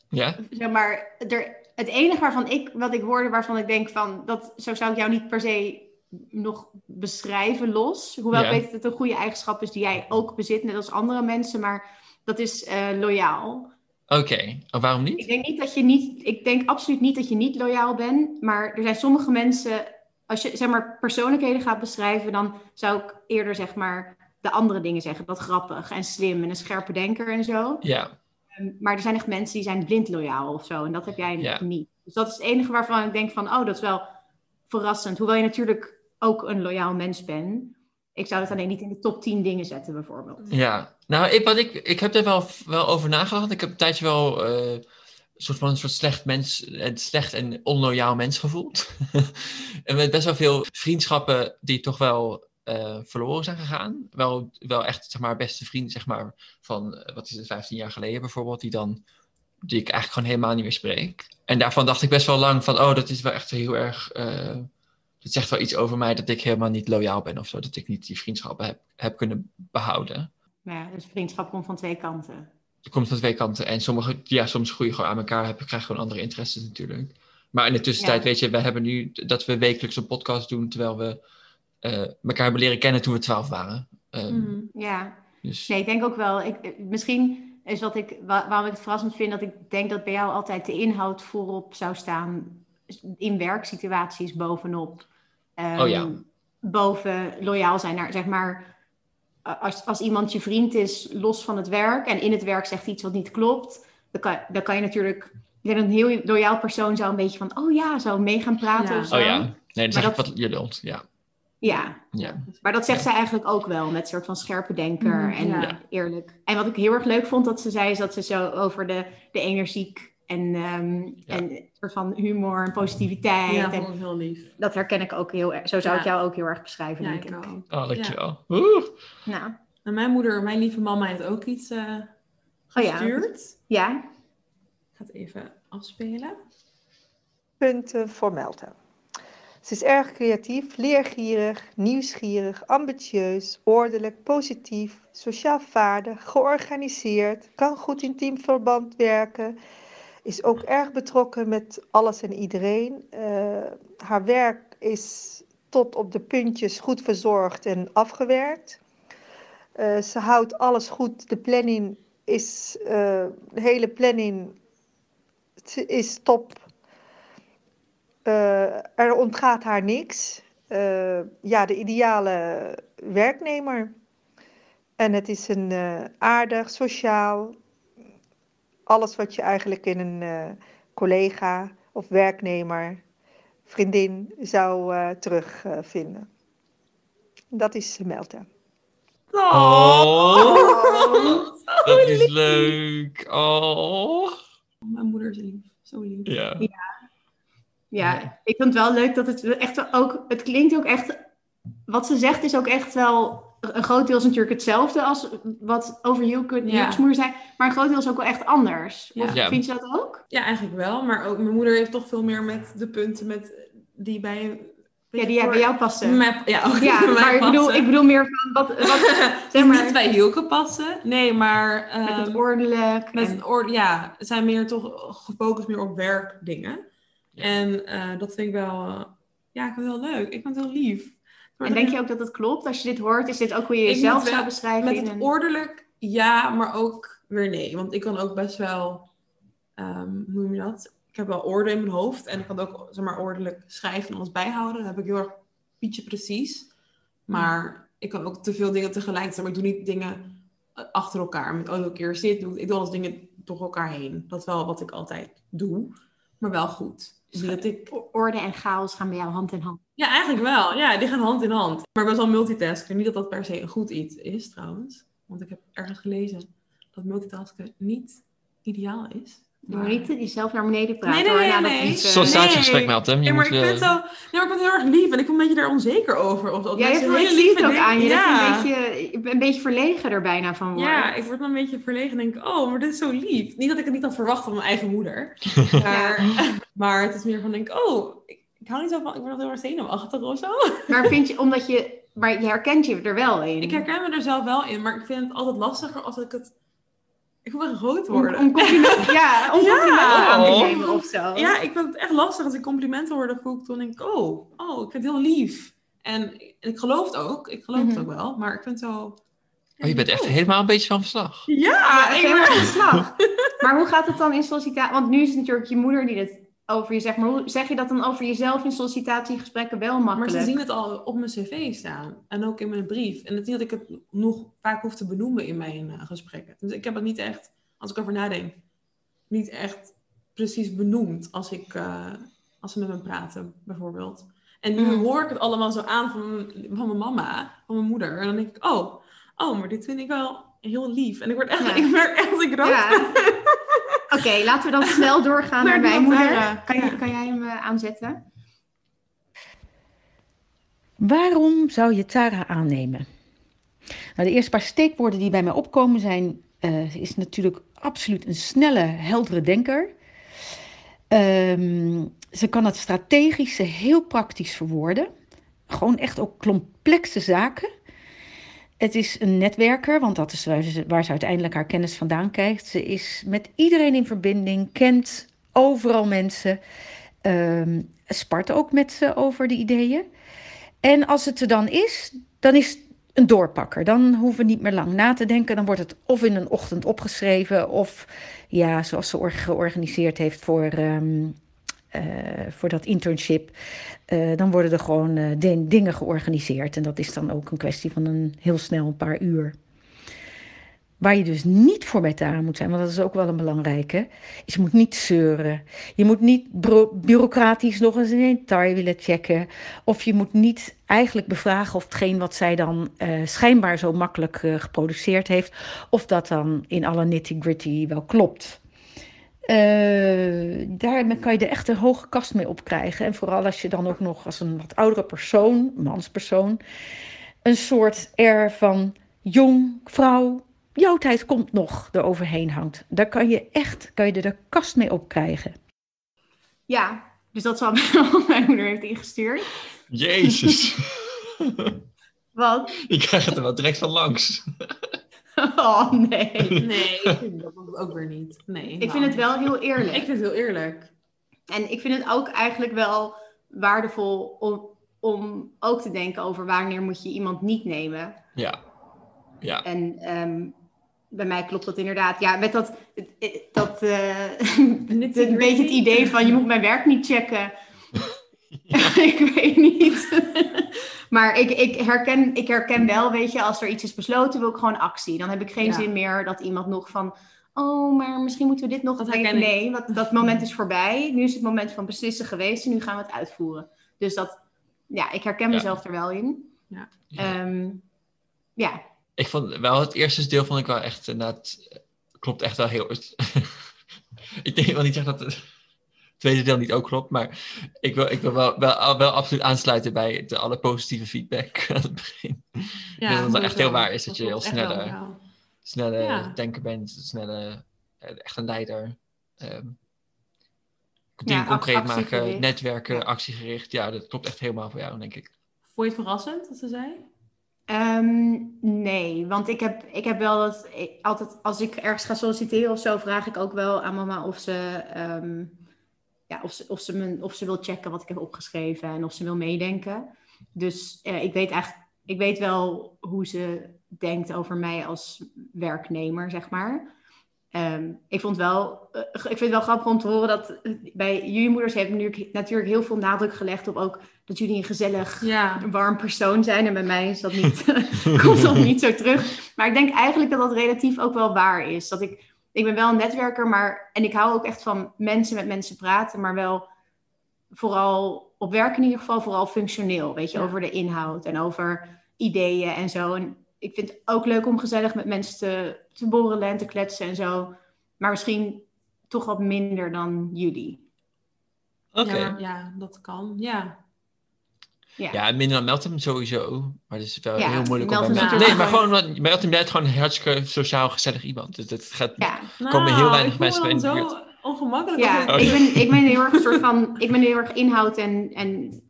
Ja? zeg maar, er, het enige waarvan ik, wat ik hoorde, waarvan ik denk van, dat, zo zou ik jou niet per se nog beschrijven los. Hoewel Ja. ik weet dat het een goede eigenschap is die jij ook bezit, net als andere mensen, maar dat is eh, loyaal. Oké, Oh, waarom Ik niet? denk niet dat je niet, ik denk absoluut niet dat je niet loyaal bent, maar er zijn sommige mensen, als je zeg maar persoonlijkheden gaat beschrijven, dan zou ik eerder zeg maar de andere dingen zeggen, dat grappig en slim en een scherpe denker en zo. Ja, Ehm, Maar er zijn echt mensen die zijn blind loyaal of zo. En dat heb jij Ja. niet. Dus dat is het enige waarvan ik denk van, oh, dat is wel verrassend. Hoewel je natuurlijk ook een loyaal mens bent. Ik zou het alleen niet in de top 10 dingen zetten, bijvoorbeeld. ja. Nou, ik, wat ik, ik heb er wel, wel over nagedacht. Ik heb een tijdje wel eh, soort van een soort slecht mens, slecht en onloyaal mens gevoeld. en met best wel veel vriendschappen die toch wel eh, verloren zijn gegaan. Wel, wel echt, zeg maar, beste vriend, zeg maar, van, eh, wat is het, 15 jaar geleden bijvoorbeeld, die dan, die ik eigenlijk gewoon helemaal niet meer spreek. En daarvan dacht ik best wel lang van, oh, dat is wel echt heel erg, uh, dat zegt wel iets over mij dat ik helemaal niet loyaal ben of zo, dat ik niet die vriendschappen heb, heb kunnen behouden. Ja, dus vriendschap komt van twee kanten. Het komt van twee kanten. En sommige, ja, soms groeien gewoon aan elkaar, heb, krijg gewoon andere interesses natuurlijk. Maar in de tussentijd, Ja. weet je, we hebben nu dat we wekelijks een podcast doen, terwijl we eh, elkaar hebben leren kennen toen we twaalf waren. Ehm, Mhm. Ja, Dus nee, ik denk ook wel. Ik, misschien is wat ik, wa- waarom ik het verrassend vind, dat ik denk dat bij jou altijd de inhoud voorop zou staan. In werksituaties bovenop. Ehm, Oh ja. Boven loyaal zijn naar, zeg maar. Als, als iemand je vriend is, los van het werk, en in het werk zegt iets wat niet klopt, dan kan, dan kan je natuurlijk. Ik denk dat een heel loyaal persoon zou een beetje van, oh ja, zou mee gaan praten Ja. of zo. oh ja, nee, dat dat- wat je lult. Ja, Ja, ja. maar dat zegt zij eigenlijk ook wel, met een soort van scherpe denker Mhm, en ja. eerlijk. En wat ik heel erg leuk vond dat ze zei, is dat ze zo over de, de energiek en, ehm, en een soort van humor en positiviteit. Ja, en heel lief. dat herken ik ook heel erg. Zo zou ik Ja. jou ook heel erg beschrijven, Ja, denk ik ook. Oh, dankjewel. Oeh. Nou, En mijn moeder, mijn lieve mama, heeft ook iets eh Oh ja. gestuurd. ja. Ik ga het even afspelen. punten voor Meltem. Ze is erg creatief, leergierig, nieuwsgierig, ambitieus, ordelijk, positief, sociaal vaardig, georganiseerd, kan goed in teamverband werken, is ook erg betrokken met alles en iedereen. Eh, haar werk is tot op de puntjes goed verzorgd en afgewerkt. Eh, ze houdt alles goed. De planning is, eh, de hele planning is top. Er ontgaat haar niks. Ja, de ideale werknemer. En het is een aardig, sociaal, alles wat je eigenlijk in een eh, collega of werknemer, vriendin zou eh, terugvinden. Dat is Meltem. Oh, dat is leuk. Oh. Mijn moeder is lief. Zo lief. Ja. Ja, ik vind het wel leuk dat het echt ook, het klinkt ook echt, wat ze zegt is ook echt wel, een groot deel is natuurlijk hetzelfde als wat over Hielke Ja. moeder zei, maar een groot deel is ook wel echt anders. Ja. Of Ja. vind je dat ook? Ja, eigenlijk wel. Maar ook mijn moeder heeft toch veel meer met de punten met, die bij... Ja, die bij jou passen. Ja, ook Ja, maar ik bedoel, passen. ik bedoel meer van, wat, wat Die zeg maar- niet bij Hielke passen. Nee, maar... met het ehm, ordelijk. Met en- het orde, ja, ze zijn meer toch gefocust meer op werkdingen. Ja. En eh, dat vind ik wel, ja, ik vind het heel leuk. Ik vind het heel lief. En dat- denk je ook dat het klopt? Als je dit hoort, is dit ook hoe je Ik jezelf zou beschrijven? Met het ordelijk, ja, maar ook weer nee. Want ik kan ook best wel, ehm, hoe noem je dat? Ik heb wel orde in mijn hoofd. En ik kan ook, zeg maar, ordelijk schrijven en alles bijhouden. Dan heb ik heel erg pietje precies. Maar ik kan ook te veel dingen tegelijk doen. Maar ik doe niet dingen eh, achter elkaar. Met elke keer zit, doe, ik doe alles dingen door elkaar heen. Dat is wel wat ik altijd doe. Maar wel goed. Niet dat ik Orde en chaos gaan bij jou hand in hand. ja, eigenlijk wel. Ja, die gaan hand in hand. Maar best wel multitasken. Niet dat dat per se een goed iets is, trouwens. Want ik heb ergens gelezen dat multitasken niet ideaal is. Je moet niet jezelf naar beneden praten. Nee, nee, nee, nee. iets, eh, Meltem. Je Nee, maar moet, ik vind het zo... Nee, maar ik vind het heel erg lief. En ik ben een beetje daar onzeker over. Of, of Ja, je hebt- het lieve ook dingen- aan je. Ja. Dat je een beetje, een beetje verlegen er bijna van wordt. Ja, ik word dan een beetje verlegen en denk, oh, maar dit is zo lief. Niet dat ik het niet had verwacht van mijn eigen moeder. Maar, maar het is meer van, denk, oh, ik, ik hou niet zo van, ik word heel erg zenuwachtig of zo. Maar vind je, omdat je, maar je herkent je er wel in. Ik herken me er zelf wel in, maar ik vind het altijd lastiger als ik het... Ik wil groot om, worden. om complimenten, ja, om Ja. complimenten aan te Oh. nemen of zo. Ja, ik vind het echt lastig als ik complimenten hoor. Dan voel ik toen denk ik, oh, oh, ik vind het heel lief. En, en ik geloof het ook. Ik geloof het Mhm. ook wel. Maar ik vind het zo... Oh, je bent echt helemaal een beetje van verslag. Ja, Ja, ik helemaal ben- aan de slag. Maar hoe gaat het dan in sollicitatie? Want nu is het natuurlijk je moeder die het over je zegt. Maar hoe zeg je dat dan over jezelf in sollicitatiegesprekken wel Maar makkelijk? ze zien het al op mijn cv staan. En ook in mijn brief. En het is niet dat ik het nog vaak hoef te benoemen in mijn eh, gesprekken. Dus ik heb het niet echt, als ik over nadenk, niet echt precies benoemd als, ik, eh, als ze met me praten, bijvoorbeeld. En nu Mm. hoor ik het allemaal zo aan van, mijn- van mijn mama, van mijn moeder. En dan denk ik, oh, oh, maar dit vind ik wel heel lief. En ik word echt, Ja. ik merk echt ik rood Ja. Oké, laten we dan snel doorgaan Naar mijn moeder. documentaire. Kan, je, kan jij hem eh, aanzetten? Waarom zou je Tara aannemen? Nou, de eerste paar steekwoorden die bij mij opkomen zijn, uh, is natuurlijk absoluut een snelle, heldere denker. Um, ze kan het strategische heel praktisch verwoorden. Gewoon echt ook complexe zaken. Het is een netwerker, want dat is waar ze, uiteindelijk haar kennis vandaan krijgt. Ze is met iedereen in verbinding, kent overal mensen, um, spart ook met ze over de ideeën. En als het er dan is, dan is een doorpakker. Dan hoeven we niet meer lang na te denken. Dan wordt het of in een ochtend opgeschreven, of ja, zoals ze georganiseerd heeft voor, um, uh, voor dat internship. Uh, dan worden er gewoon uh, dingen georganiseerd. En dat is dan ook een kwestie van een heel snel een paar uur. Waar je dus niet voor bij Tara moet zijn, want dat is ook wel een belangrijke, is je moet niet zeuren. Je moet niet bureaucratisch nog eens een detail willen checken. Of je moet niet eigenlijk bevragen of hetgeen wat zij dan schijnbaar zo makkelijk geproduceerd heeft, of dat dan in alle nitty-gritty wel klopt. Uh, daarmee kan je er echt een hoge kast mee opkrijgen. En vooral als je dan ook nog als een wat oudere persoon, manspersoon, een soort air van jong, vrouw, jouw tijd komt nog eroverheen hangt. Daar kan je echt, kan je er de kast mee opkrijgen. Ja, dus dat zal mijn moeder heeft ingestuurd. Jezus. Wat? Je krijgt het er wel direct van langs. Oh, nee. Nee, dat ook weer niet. Nee, ik vind het wel heel eerlijk. Ik vind het heel eerlijk. En ik vind het ook eigenlijk wel waardevol om, om ook te denken over wanneer moet je iemand niet nemen. Ja. ja. En um, bij mij klopt dat inderdaad. Ja, met dat, dat uh, een beetje het idee van je moet mijn werk niet checken. ik weet niet. Maar ik, ik, herken, ik herken wel, weet je, als er iets is besloten, wil ik gewoon actie. Dan heb ik geen ja. zin meer dat iemand nog van, oh, maar misschien moeten we dit nog. Dat nee, nee want dat moment is voorbij. Nu is het moment van beslissen geweest en nu gaan we het uitvoeren. Dus dat, ja, ik herken mezelf er wel in. Ja. Um, ja, ik vond wel het eerste deel vond ik wel echt inderdaad klopt echt wel heel. ik denk wel niet zeggen dat het tweede deel niet ook klopt, maar ik wil, ik wil wel, wel, wel absoluut aansluiten bij de alle positieve feedback aan het begin. Ja, dat het wel echt heel waar is dat, dat je heel snelle, wel, ja. snelle ja. denker bent, snelle, echt een leider. Um, dingen ja, concreet maken, netwerken, actiegericht. Ja, dat klopt echt helemaal voor jou, denk ik. Vond je het verrassend wat ze zei? Um, nee, want ik heb, ik heb wel dat ik, altijd als ik ergens ga solliciteren of zo, vraag ik ook wel aan mama of ze, um, ja, of ze, of, ze me, of ze wil checken wat ik heb opgeschreven en of ze wil meedenken. Dus uh, ik weet eigenlijk, ik weet wel hoe ze denkt over mij als werknemer, zeg maar. Um, ik, vond wel, uh, ik vind het wel grappig om te horen dat bij jullie moeders heeft natuurlijk, natuurlijk heel veel nadruk gelegd op ook dat jullie een gezellig, ja. warm persoon zijn. En bij mij is dat niet, komt dat niet zo terug. Maar ik denk eigenlijk dat dat relatief ook wel waar is. Dat ik, ik ben wel een netwerker, maar, en ik hou ook echt van mensen met mensen praten, maar wel vooral op werk in ieder geval, vooral functioneel. Weet je, ja. over de inhoud en over ideeën en zo. En ik vind het ook leuk om gezellig met mensen te, te borrelen en te kletsen en zo. Maar misschien toch wat minder dan jullie. Oké. Okay. Ja, ja, dat kan. Ja. Ja, ja minder dan Meltem sowieso. Maar het is wel ja, heel moeilijk om bij Nee, maar gewoon, Meltem blijft gewoon een hartstikke sociaal gezellig iemand. Dus dat gaat, ja. nou, komen heel weinig mensen in de buurt. ongemakkelijk. Ja, Oh, ik, ben, ik ben heel erg een soort van, ik ben heel erg inhoud en, en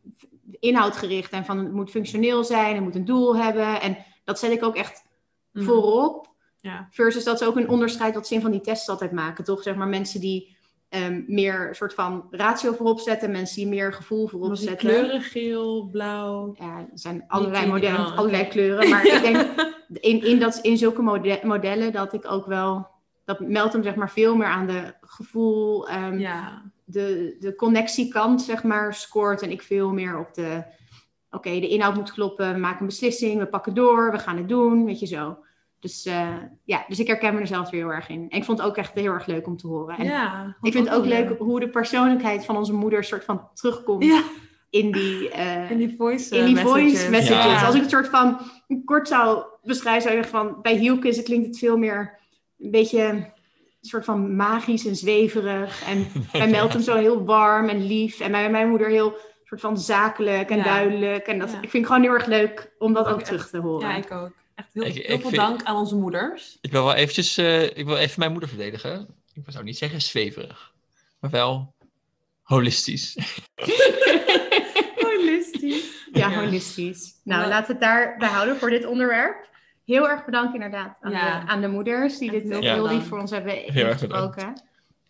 inhoudgericht. En van het moet functioneel zijn, het moet een doel hebben. En dat zet ik ook echt mm. voorop. Ja. Versus dat ze ook een onderscheid wat zin van die tests altijd maken. Toch zeg maar mensen die um, meer soort van ratio voorop zetten. Mensen die meer gevoel voorop zetten. Kleuren, geel, blauw. Ja, er zijn allerlei modellen, allerlei okay. kleuren. Maar ik denk in, in, dat, in zulke mode modellen dat ik ook wel... Dat meldt hem zeg maar veel meer aan de gevoel... Um, ja. de, de connectiekant zeg maar scoort. En ik veel meer op de... Oké, okay, de inhoud moet kloppen. We maken een beslissing. We pakken door. We gaan het doen. Weet je zo. Dus uh, ja, dus ik herken me er zelf weer heel erg in. En ik vond het ook echt heel erg leuk om te horen. En ja, ik vind het ook leuk hoe de persoonlijkheid van onze moeder soort van terugkomt ja. in die, uh, in die voice, in die messages. voice messages. Ja. Als ik het soort van kort zou beschrijven, zou ik zeggen van bij Hielke klinkt het veel meer een beetje een soort van magisch en zweverig. En bij Meltem zo heel warm en lief. En bij mijn moeder heel soort van zakelijk en Ja. duidelijk. En dat Ja. ik vind het gewoon heel erg leuk om dat Ook ook, terug te horen. Ja, ik ook. Echt heel, Ik- heel ik veel vind- dank aan onze moeders. Ik wil wel eventjes, eh, ik wil even mijn moeder verdedigen. Ik zou niet zeggen zweverig, maar wel holistisch. Holistisch. Ja, Ja. holistisch. Nou, Ja. laten we het daarbij houden voor dit onderwerp. Heel erg bedankt inderdaad aan, Ja. de, aan de moeders die dit heel heel lief voor ons hebben Heel erg ingesproken.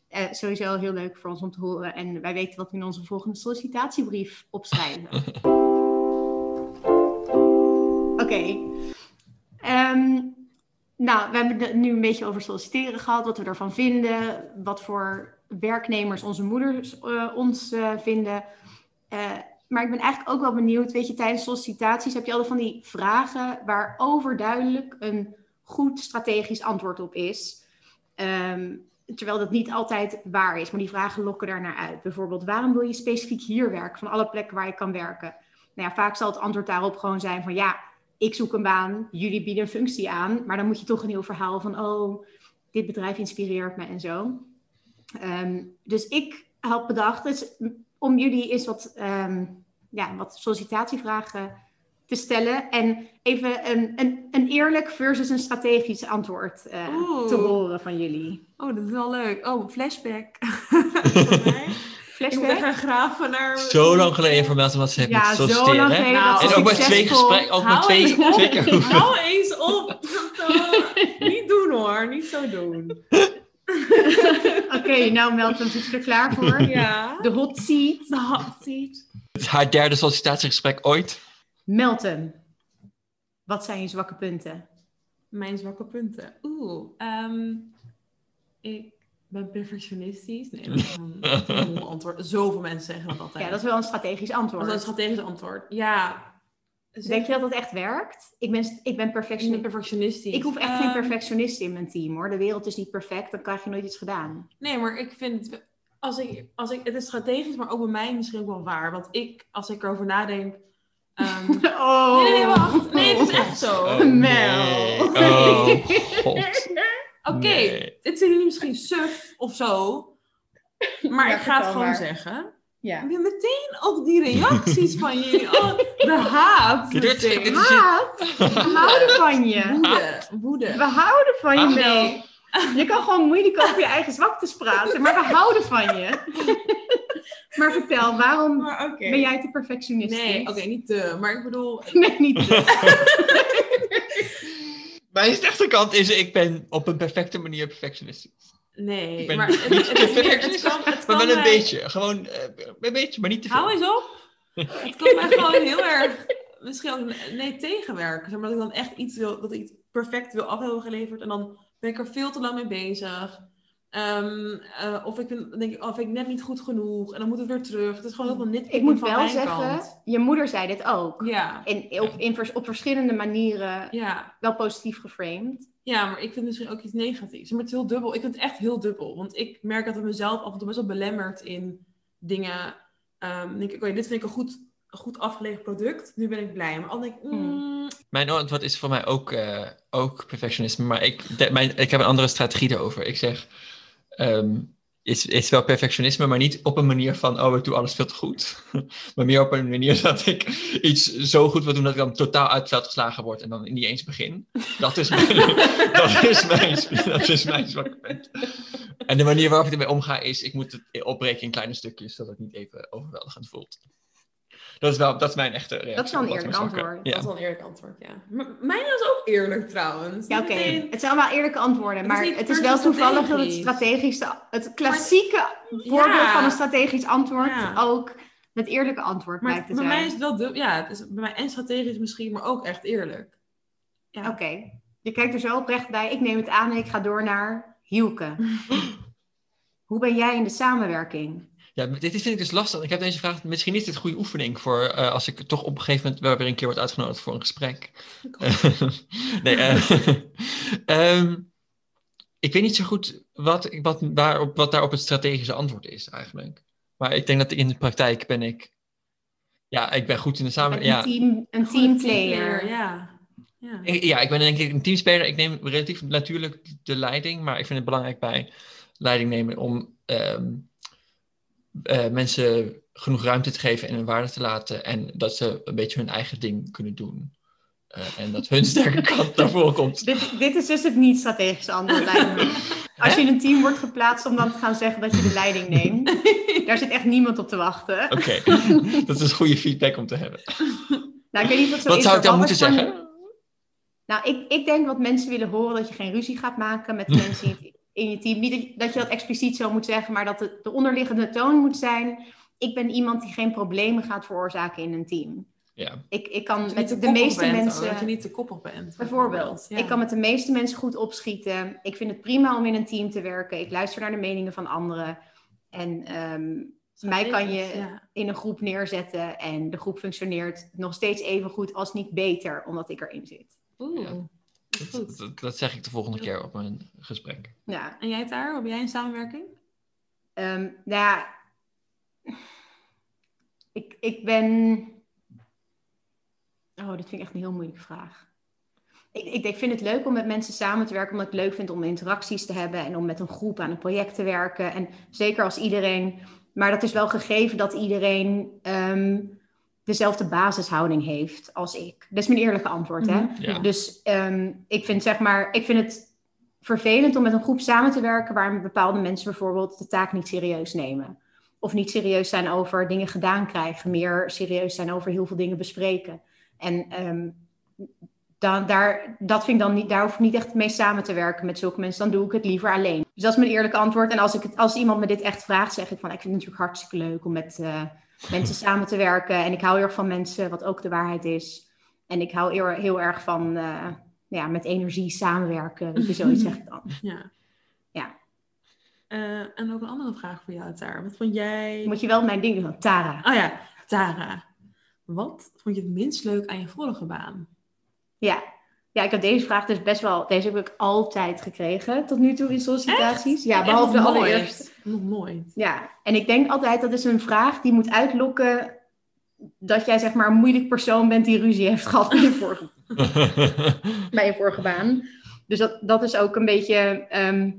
Eh, sowieso heel leuk voor ons om te horen. En wij weten wat we in onze volgende sollicitatiebrief opschrijven. Oké. Ehm, nou, we hebben het nu een beetje over solliciteren gehad. Wat we ervan vinden. Wat voor werknemers onze moeders eh, ons eh, vinden. Eh, maar ik ben eigenlijk ook wel benieuwd. Weet je, tijdens sollicitaties heb je altijd van die vragen waar overduidelijk een goed strategisch antwoord op is. Ehm, terwijl dat niet altijd waar is, maar die vragen lokken daarnaar uit. Bijvoorbeeld, waarom wil je specifiek hier werken, van alle plekken waar je kan werken? Nou ja, vaak zal het antwoord daarop gewoon zijn van ja, ik zoek een baan, jullie bieden een functie aan, maar dan moet je toch een heel verhaal van oh, dit bedrijf inspireert me en zo. Ehm, dus ik had bedacht dus, om jullie eens wat, ehm, ja, wat sollicitatievragen te stellen en even een, een, een eerlijk versus een strategisch antwoord eh, te horen van jullie. Oh, dat is wel leuk. Oh, flashback. Ik moet graven naar... Zo lang geleden informatie wat ze hebben Ja, zo solliciteren. lang geleden Nou, En ook maar twee gesprekken, ook maar twee, eens twee keer. Hou eens op. niet doen hoor, niet zo doen. Oké, nou Melton, zit je er klaar voor? Ja. De hot seat. De hot seat. Haar derde sollicitatiegesprek ooit. Melton, wat zijn je zwakke punten? Mijn zwakke punten. Oeh, ehm, ik ben perfectionistisch. Nee, dat is een, antwoord. Zoveel mensen zeggen dat altijd. Ja, dat is wel een strategisch antwoord. Dat is een strategisch antwoord. Ja. Denk je dat dat echt werkt? Ik ben, ik ben Ik ben perfectionist. perfectionistisch. Ik hoef echt Ehm, geen perfectionist in mijn team hoor. De wereld is niet perfect, dan krijg je nooit iets gedaan. Nee, maar ik vind het... Als ik, als ik, het is strategisch, maar ook bij mij misschien ook wel waar. Want ik, als ik erover nadenk... ehm, Oh. Nee, nee, nee, wacht. Nee, het is echt zo. Oh, Mel. nee. Oh, god. Oké, Nee. dit zijn jullie misschien suf of zo. Maar Ja, ik ga het gewoon maar. zeggen. Ja. Ik ben meteen ook die reacties van jullie. Oh, de haat. Meteen. we houden van je. Woede. Woede. We houden van je, nee. Je kan gewoon moeilijk over je eigen zwaktes praten, maar we houden van je. Maar vertel, waarom Maar ben jij te perfectionistisch? Nee, oké, niet te. Maar ik bedoel... Nee, niet te. Mijn slechte kant is, ik ben op een perfecte manier perfectionistisch. Nee, maar het, het, het kan, Maar wel een mij- beetje. Gewoon eh, een beetje, maar niet te veel. Hou eens op. Het kan mij gewoon heel erg misschien ook nee, tegenwerken. Zeg maar dat ik dan echt iets wil, dat ik iets perfect wil af hebben geleverd. En dan ben ik er veel te lang mee bezig. Ehm, eh, of ik denk ik, oh, ik net niet goed genoeg. En dan moet het weer terug. Het is gewoon heel veel nitpicking Ik moet van wel mijn zeggen, kant. je moeder zei dit ook. Ja, En op, in, vers- op verschillende manieren ja, wel positief geframed. ja, maar ik vind misschien ook iets negatiefs. Maar het is heel dubbel. Ik vind het echt heel dubbel. Want ik merk dat het mezelf af en toe best wel belemmert in dingen. Ehm, dan denk ik, oké, dit vind ik een goed, een goed afgelegen product. Nu ben ik blij. Maar dan denk ik, mm, Mijn antwoord is voor mij ook, eh, ook perfectionisme. Maar ik, de- mijn, ik heb een andere strategie daarover. Ik zeg, ehm is, is wel perfectionisme, maar niet op een manier van, oh, ik doe alles veel te goed. maar meer op een manier dat ik iets zo goed wil doen dat ik dan totaal uit het veld geslagen word en dan niet eens begin. Dat is mijn, dat is mijn, dat is mijn zwakke punt. En de manier waarop ik ermee omga is, ik moet het opbreken in kleine stukjes, zodat het niet even overweldigend voelt. Dat is, wel, dat is mijn echte reactie. Dat is wel een eerlijk antwoord. Ja. Dat is wel een eerlijk antwoord, ja. M- mijn is ook eerlijk trouwens. Ja, oké. meteen- Het zijn allemaal eerlijke antwoorden. Het is Maar het is wel toevallig dat het strategisch. strategische, het klassieke voorbeeld Ja. van een strategisch antwoord Ja. ook het eerlijke antwoord Maar blijkt te bij zijn. mij is dubbel. Ja, het is bij mij en strategisch misschien, maar ook echt eerlijk. Ja. Oké, je kijkt er zo oprecht bij. Ik neem het aan en ik ga door naar Hielke. Hoe ben jij in de samenwerking? Ja, dit vind ik dus lastig. Ik heb deze vraag, misschien is dit een goede oefening voor eh, als ik toch op een gegeven moment wel weer een keer word uitgenodigd voor een gesprek. nee, eh, ehm, ik weet niet zo goed wat, wat, waarop, wat daarop het strategische antwoord is eigenlijk. Maar ik denk dat in de praktijk ben ik, ja, ik ben goed in de samenwerking. een, Ja, team, een teamplayer. Ja. ja. ik, ja, ik ben denk ik een teamspeler. Ik neem relatief natuurlijk de leiding, maar ik vind het belangrijk bij leiding nemen om ehm, eh, mensen genoeg ruimte te geven en hun waarde te laten. En dat ze een beetje hun eigen ding kunnen doen. Eh, en dat hun sterke kant naar voren komt. Dit, dit is dus het niet-strategische antwoord. Als je in een team wordt geplaatst om dan te gaan zeggen dat je de leiding neemt, daar zit echt niemand op te wachten. Oké, dat is goede feedback om te hebben. Nou, ik weet niet zo Wat is, zou ik dan moeten wat zeggen? Nou, ik, ik denk wat mensen willen horen, dat je geen ruzie gaat maken met mensen in je team. Niet dat je, dat expliciet zo moet zeggen, maar dat de, de onderliggende toon moet zijn. Ik ben iemand die geen problemen gaat veroorzaken in een team. Ja, Ik, ik kan met de meeste bent, mensen... Dat je niet te koppig bent. Bijvoorbeeld, Ja. ik kan met de meeste mensen goed opschieten. Ik vind het prima om in een team te werken. Ik luister naar de meningen van anderen. En ehm, mij kan je Ja. in een groep neerzetten en de groep functioneert nog steeds even goed als niet beter, omdat ik erin zit. Oeh, Ja. Dat, dat, dat zeg ik de volgende keer op mijn gesprek. Ja, En jij daar, heb jij een samenwerking? Ehm, nou ja, ik, ik ben. Oh, dit vind ik echt een heel moeilijke vraag. Ik, ik, ik vind het leuk om met mensen samen te werken, omdat ik het leuk vind om interacties te hebben en om met een groep aan een project te werken. En zeker als iedereen. Maar dat is wel gegeven dat iedereen ehm, dezelfde basishouding heeft als ik. Dat is mijn eerlijke antwoord, hè? Mhm. Ja. Dus ehm, ik vind zeg maar, ik vind het vervelend om met een groep samen te werken waar bepaalde mensen bijvoorbeeld de taak niet serieus nemen. Of niet serieus zijn over dingen gedaan krijgen, meer serieus zijn over heel veel dingen bespreken. En ehm, dan, daar, dat vind ik dan niet, daar hoef ik niet echt mee samen te werken met zulke mensen. Dan doe ik het liever alleen. Dus dat is mijn eerlijke antwoord. En als, ik het, als iemand me dit echt vraagt, zeg ik van ik vind het natuurlijk hartstikke leuk om met eh, mensen samen te werken. En ik hou heel erg van mensen, wat ook de waarheid is. En ik hou heel, heel erg van eh, ja, met energie samenwerken. Weet je, zoiets zeg ik dan. Ja. Ja. Eh, en ook een andere vraag voor jou, Tara. Wat vond jij... Moet je wel mijn ding doen, Tara. Oh ja, Tara. Wat vond je het minst leuk aan je vorige baan? Ja. Ja, ik heb deze vraag dus best wel... Deze heb ik altijd gekregen tot nu toe in sollicitaties. Ja, behalve de nog nooit. allereerste. Nog nooit. Ja, en ik denk altijd dat is een vraag die moet uitlokken dat jij zeg maar een moeilijk persoon bent die ruzie heeft gehad bij je vorige, bij je vorige baan. Dus dat, dat is ook een beetje ehm,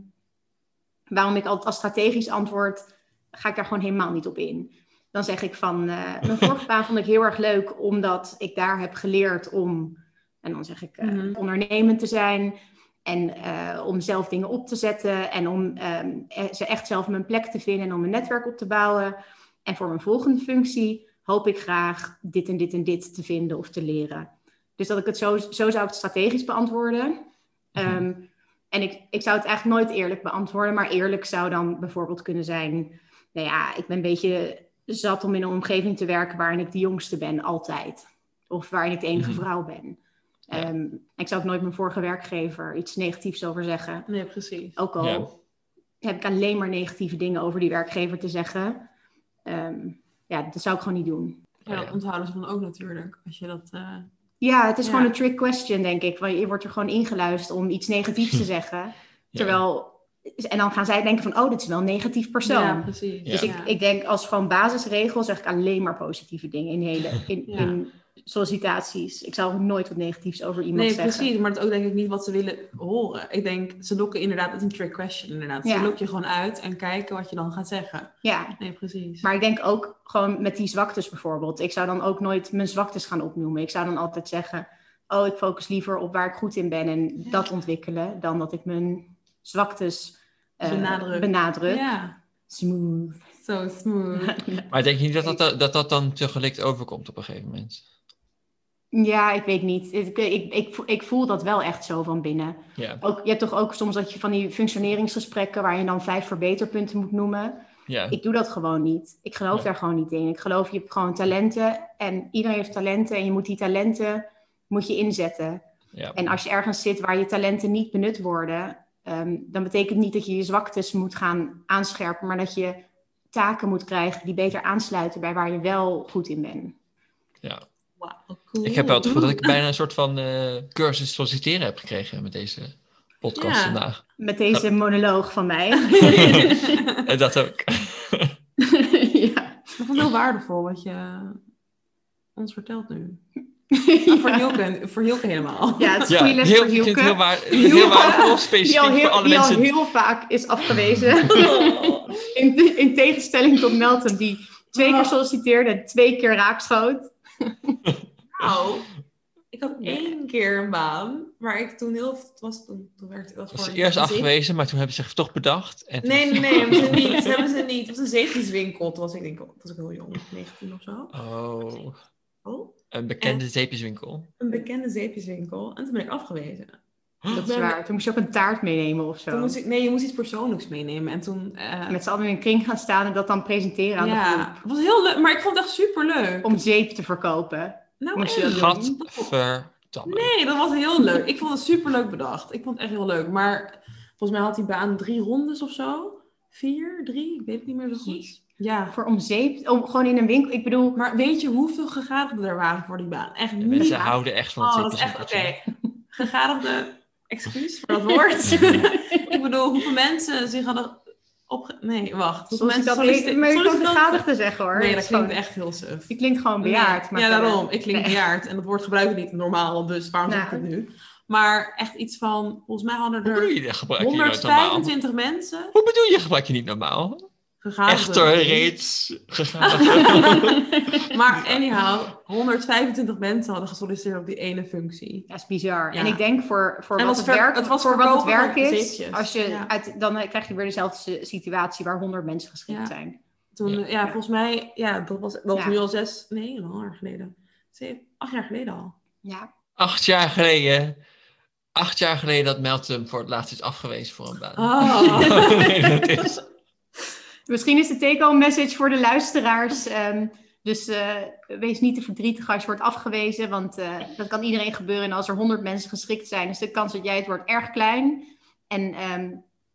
waarom ik altijd als strategisch antwoord, ga ik daar gewoon helemaal niet op in. Dan zeg ik van, eh, mijn vorige baan vond ik heel erg leuk omdat ik daar heb geleerd om, en dan zeg ik, eh, Mhm. ondernemend te zijn. En eh, om zelf dingen op te zetten en om ehm, eh, ze echt zelf mijn plek te vinden en om een netwerk op te bouwen. En voor mijn volgende functie hoop ik graag dit en dit en dit te vinden of te leren. Dus dat ik het zo, zo zou ik het strategisch beantwoorden. Ehm, en ik, ik zou het eigenlijk nooit eerlijk beantwoorden, maar eerlijk zou dan bijvoorbeeld kunnen zijn: nou ja, ik ben een beetje zat om in een omgeving te werken waarin ik de jongste ben, altijd. Of waarin ik de enige Mhm. vrouw ben. Ja. Ehm, ik zou ook nooit mijn vorige werkgever iets negatiefs over zeggen. Nee, precies. Ook al Ja. heb ik alleen maar negatieve dingen over die werkgever te zeggen. Ehm, ja, dat zou ik gewoon niet doen. Ja, dat onthouden ze dan ook natuurlijk. Als je dat... eh, Ja, het is Ja. gewoon een trick question, denk ik. Want je wordt er gewoon ingeluisterd om iets negatiefs te zeggen. Terwijl, en dan gaan zij denken van, oh, dit is wel een negatief persoon. Ja, precies. Dus Ja. ik, ik denk als gewoon basisregel zeg ik alleen maar positieve dingen in, hele, in, Ja. in sollicitaties. Ik zou nooit wat negatiefs over iemand Nee, zeggen. precies. Maar dat is ook denk ik niet wat ze willen horen. Ik denk, ze lokken inderdaad, het is een trick question inderdaad. Ja. Ze lokken je gewoon uit en kijken wat je dan gaat zeggen. Ja, Nee, precies. maar ik denk ook gewoon met die zwaktes bijvoorbeeld. Ik zou dan ook nooit mijn zwaktes gaan opnoemen. Ik zou dan altijd zeggen, oh, ik focus liever op waar ik goed in ben en Ja. dat ontwikkelen, dan dat ik mijn zwaktes eh, Benadruk. benadruk. Ja, Smooth. zo smooth. Maar denk je niet dat dat, dat dat dan te gelikt overkomt op een gegeven moment? Ja, ik weet niet. Ik, ik, ik, voel- ik voel dat wel echt zo van binnen. Ja, Ook, je hebt toch ook soms dat je van die functioneringsgesprekken waar je dan vijf verbeterpunten moet noemen. ja. Ik doe dat gewoon niet. Ik geloof Ja. daar gewoon niet in. Ik geloof je hebt gewoon talenten en iedereen heeft talenten en je moet die talenten moet je inzetten. ja. En als je ergens zit waar je talenten niet benut worden, ehm, dan betekent niet dat je je zwaktes moet gaan aanscherpen, maar dat je taken moet krijgen die beter aansluiten bij waar je wel goed in bent. ja. Cool. Ik heb wel het gevoel dat ik bijna een soort van eh, cursus solliciteren heb gekregen met deze podcast Ja. vandaag. Met deze monoloog van mij. En dat ook. ja. Ik vond het heel waardevol wat je ons vertelt nu. Ah, voor Hielke helemaal. Ja, het is Ja, heel, voor vind het heel, waar, heel waardevol, specifiek die al voor alle die al mensen. heel vaak is afgewezen. in, in tegenstelling tot Melton, die twee keer solliciteerde en twee keer raakschoot. Nou, ik had één keer een baan, maar ik toen heel... Het was toen, toen werkte was voor ze een eerst afgewezen, maar toen hebben ze zich toch bedacht. En Nee, nee, nee, hebben ze niet. hebben ze niet. Het was een zeepjeswinkel. Toen was ik denk ik, was ik heel jong, 19 of zo. Oh, Oh, een bekende zeepjeswinkel. een bekende zeepjeswinkel. En toen ben ik afgewezen. Dat is waar. Toen moest je ook een taart meenemen of zo. Toen moest ik, nee, je moest iets persoonlijks meenemen. En toen... eh, Met z'n allen in een kring gaan staan en dat dan presenteren aan de ja, groep. het was heel leuk. Maar ik vond het echt super leuk. Om zeep te verkopen. Nou, moest je echt. dat doen? Nee, dat was heel leuk. Ik vond het super leuk bedacht. Ik vond het echt heel leuk. Maar volgens mij had die baan drie rondes of zo. Vier, drie, ik weet het niet meer zo goed. Ja. Voor om zeep, om gewoon in een winkel. Ik bedoel, Maar weet je hoeveel gegadigden er waren voor die baan? Echt De niet. mensen houden echt van het Oh, dat is echt oké. zeepjeswinkeltje. Gegadigde, excuus voor dat woord. ik bedoel, hoeveel mensen zich hadden opge... Nee, wacht. Hoeveel mensen dat alleen, maar je kan sollicitanten- gegadigd te zeggen hoor. Nee, Het dat klinkt gewoon- echt heel suf. Die klinkt gewoon bejaard. Maar ja, daarom. Ik klink Nee. bejaard. En dat woord gebruik ik niet normaal, dus waarom zeg ik Nou. het nu? Maar echt iets van, volgens mij hadden Hoe bedoel er je? Gebruik je normaal? 125 mensen Hoe bedoel je gebruik je niet normaal? Echter reeds gegaan. maar anyhow, 125 mensen hadden gesolliciteerd op die ene functie. Dat is bizar. Ja. En ik denk voor, voor En wat het ver- werk, het was voor wat het werk is, als je Ja. uit, dan eh, krijg je weer dezelfde situatie waar 100 mensen geschikt Ja. zijn. Toen, Ja. ja, volgens mij, ja, dat was, dat was Ja. nu al zes, nee, een jaar geleden. Zeven, acht jaar geleden al. Ja. Acht jaar geleden. Acht jaar geleden dat Meltem voor het laatst is afgewezen voor een baan. Oh. nee, dat is... Misschien is de take-home message voor de luisteraars. ehm, dus eh, wees niet te verdrietig als je wordt afgewezen, want eh, dat kan iedereen gebeuren. En als er 100 mensen geschikt zijn, is de kans dat jij het wordt erg klein. En ehm,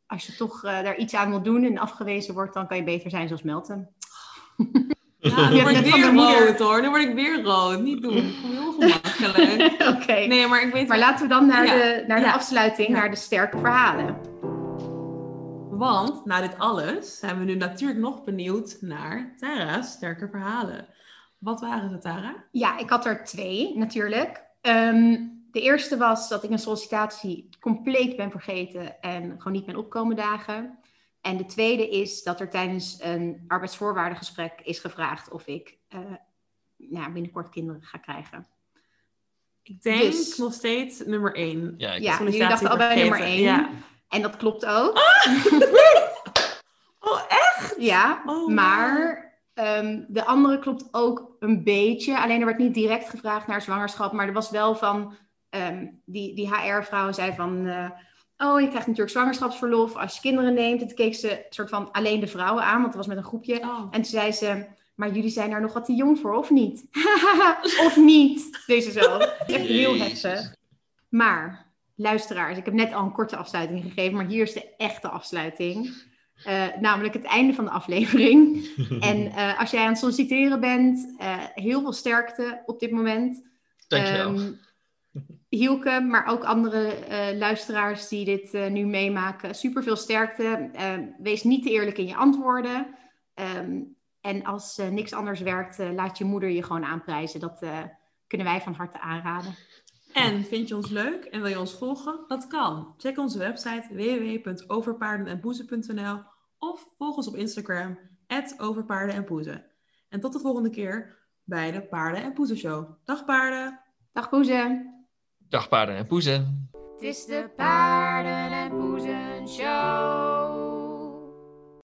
als je toch eh, daar iets aan wil doen en afgewezen wordt, dan kan je beter zijn zoals Meltem. Ja, nu word ik weer rood hoor. Nu word ik weer rood. Niet doen. Ik voel heel gemakkelijk. Oké. Nee, maar ik weet Maar laten we dan naar, Ja. de, naar de Ja. afsluiting, naar de sterke verhalen. Want na dit alles zijn we nu natuurlijk nog benieuwd naar Tara's sterke verhalen. Wat waren ze, Tara? Ja, ik had er twee natuurlijk. Ehm, de eerste was dat ik een sollicitatie compleet ben vergeten en gewoon niet ben opkomen dagen. En de tweede is dat er tijdens een arbeidsvoorwaardengesprek is gevraagd of ik eh, nou, binnenkort kinderen ga krijgen. Ik denk Dus- nog steeds nummer één. Ja, ik Ja, dachten allebei vergeten. nummer één. Ja. En dat klopt ook. Oh, echt? Ja, Oh, maar ehm, de andere klopt ook een beetje. Alleen er werd niet direct gevraagd naar zwangerschap, maar er was wel van ehm, die, die HR-vrouw zei van. eh, Oh, je krijgt natuurlijk zwangerschapsverlof als je kinderen neemt. En toen keek ze soort van alleen de vrouwen aan, want het was met een groepje. Oh. En toen zei ze, maar jullie zijn daar nog wat te jong voor, of niet? of niet? Deze zo. Echt heel heftig. Maar, luisteraars, ik heb net al een korte afsluiting gegeven, maar hier is de echte afsluiting. Eh, namelijk het einde van de aflevering. En eh, als jij aan het solliciteren bent, eh, heel veel sterkte op dit moment. Dankjewel. Ehm, Hielke, maar ook andere luisteraars die dit nu meemaken. Super veel sterkte. Ehm, wees niet te eerlijk in je antwoorden. Ehm, en als niks anders werkt, laat je moeder je gewoon aanprijzen. Dat kunnen wij van harte aanraden. En vind je ons leuk en wil je ons volgen? Dat kan. Check onze website www.overpaardenenpoezen.nl of volg ons op Instagram overpaarden en poezen. En tot de volgende keer bij de Paarden en Poezen Show. Dag paarden! Dag Poezen! Dag paarden en poezen. Het is de Paarden en Poezen Show.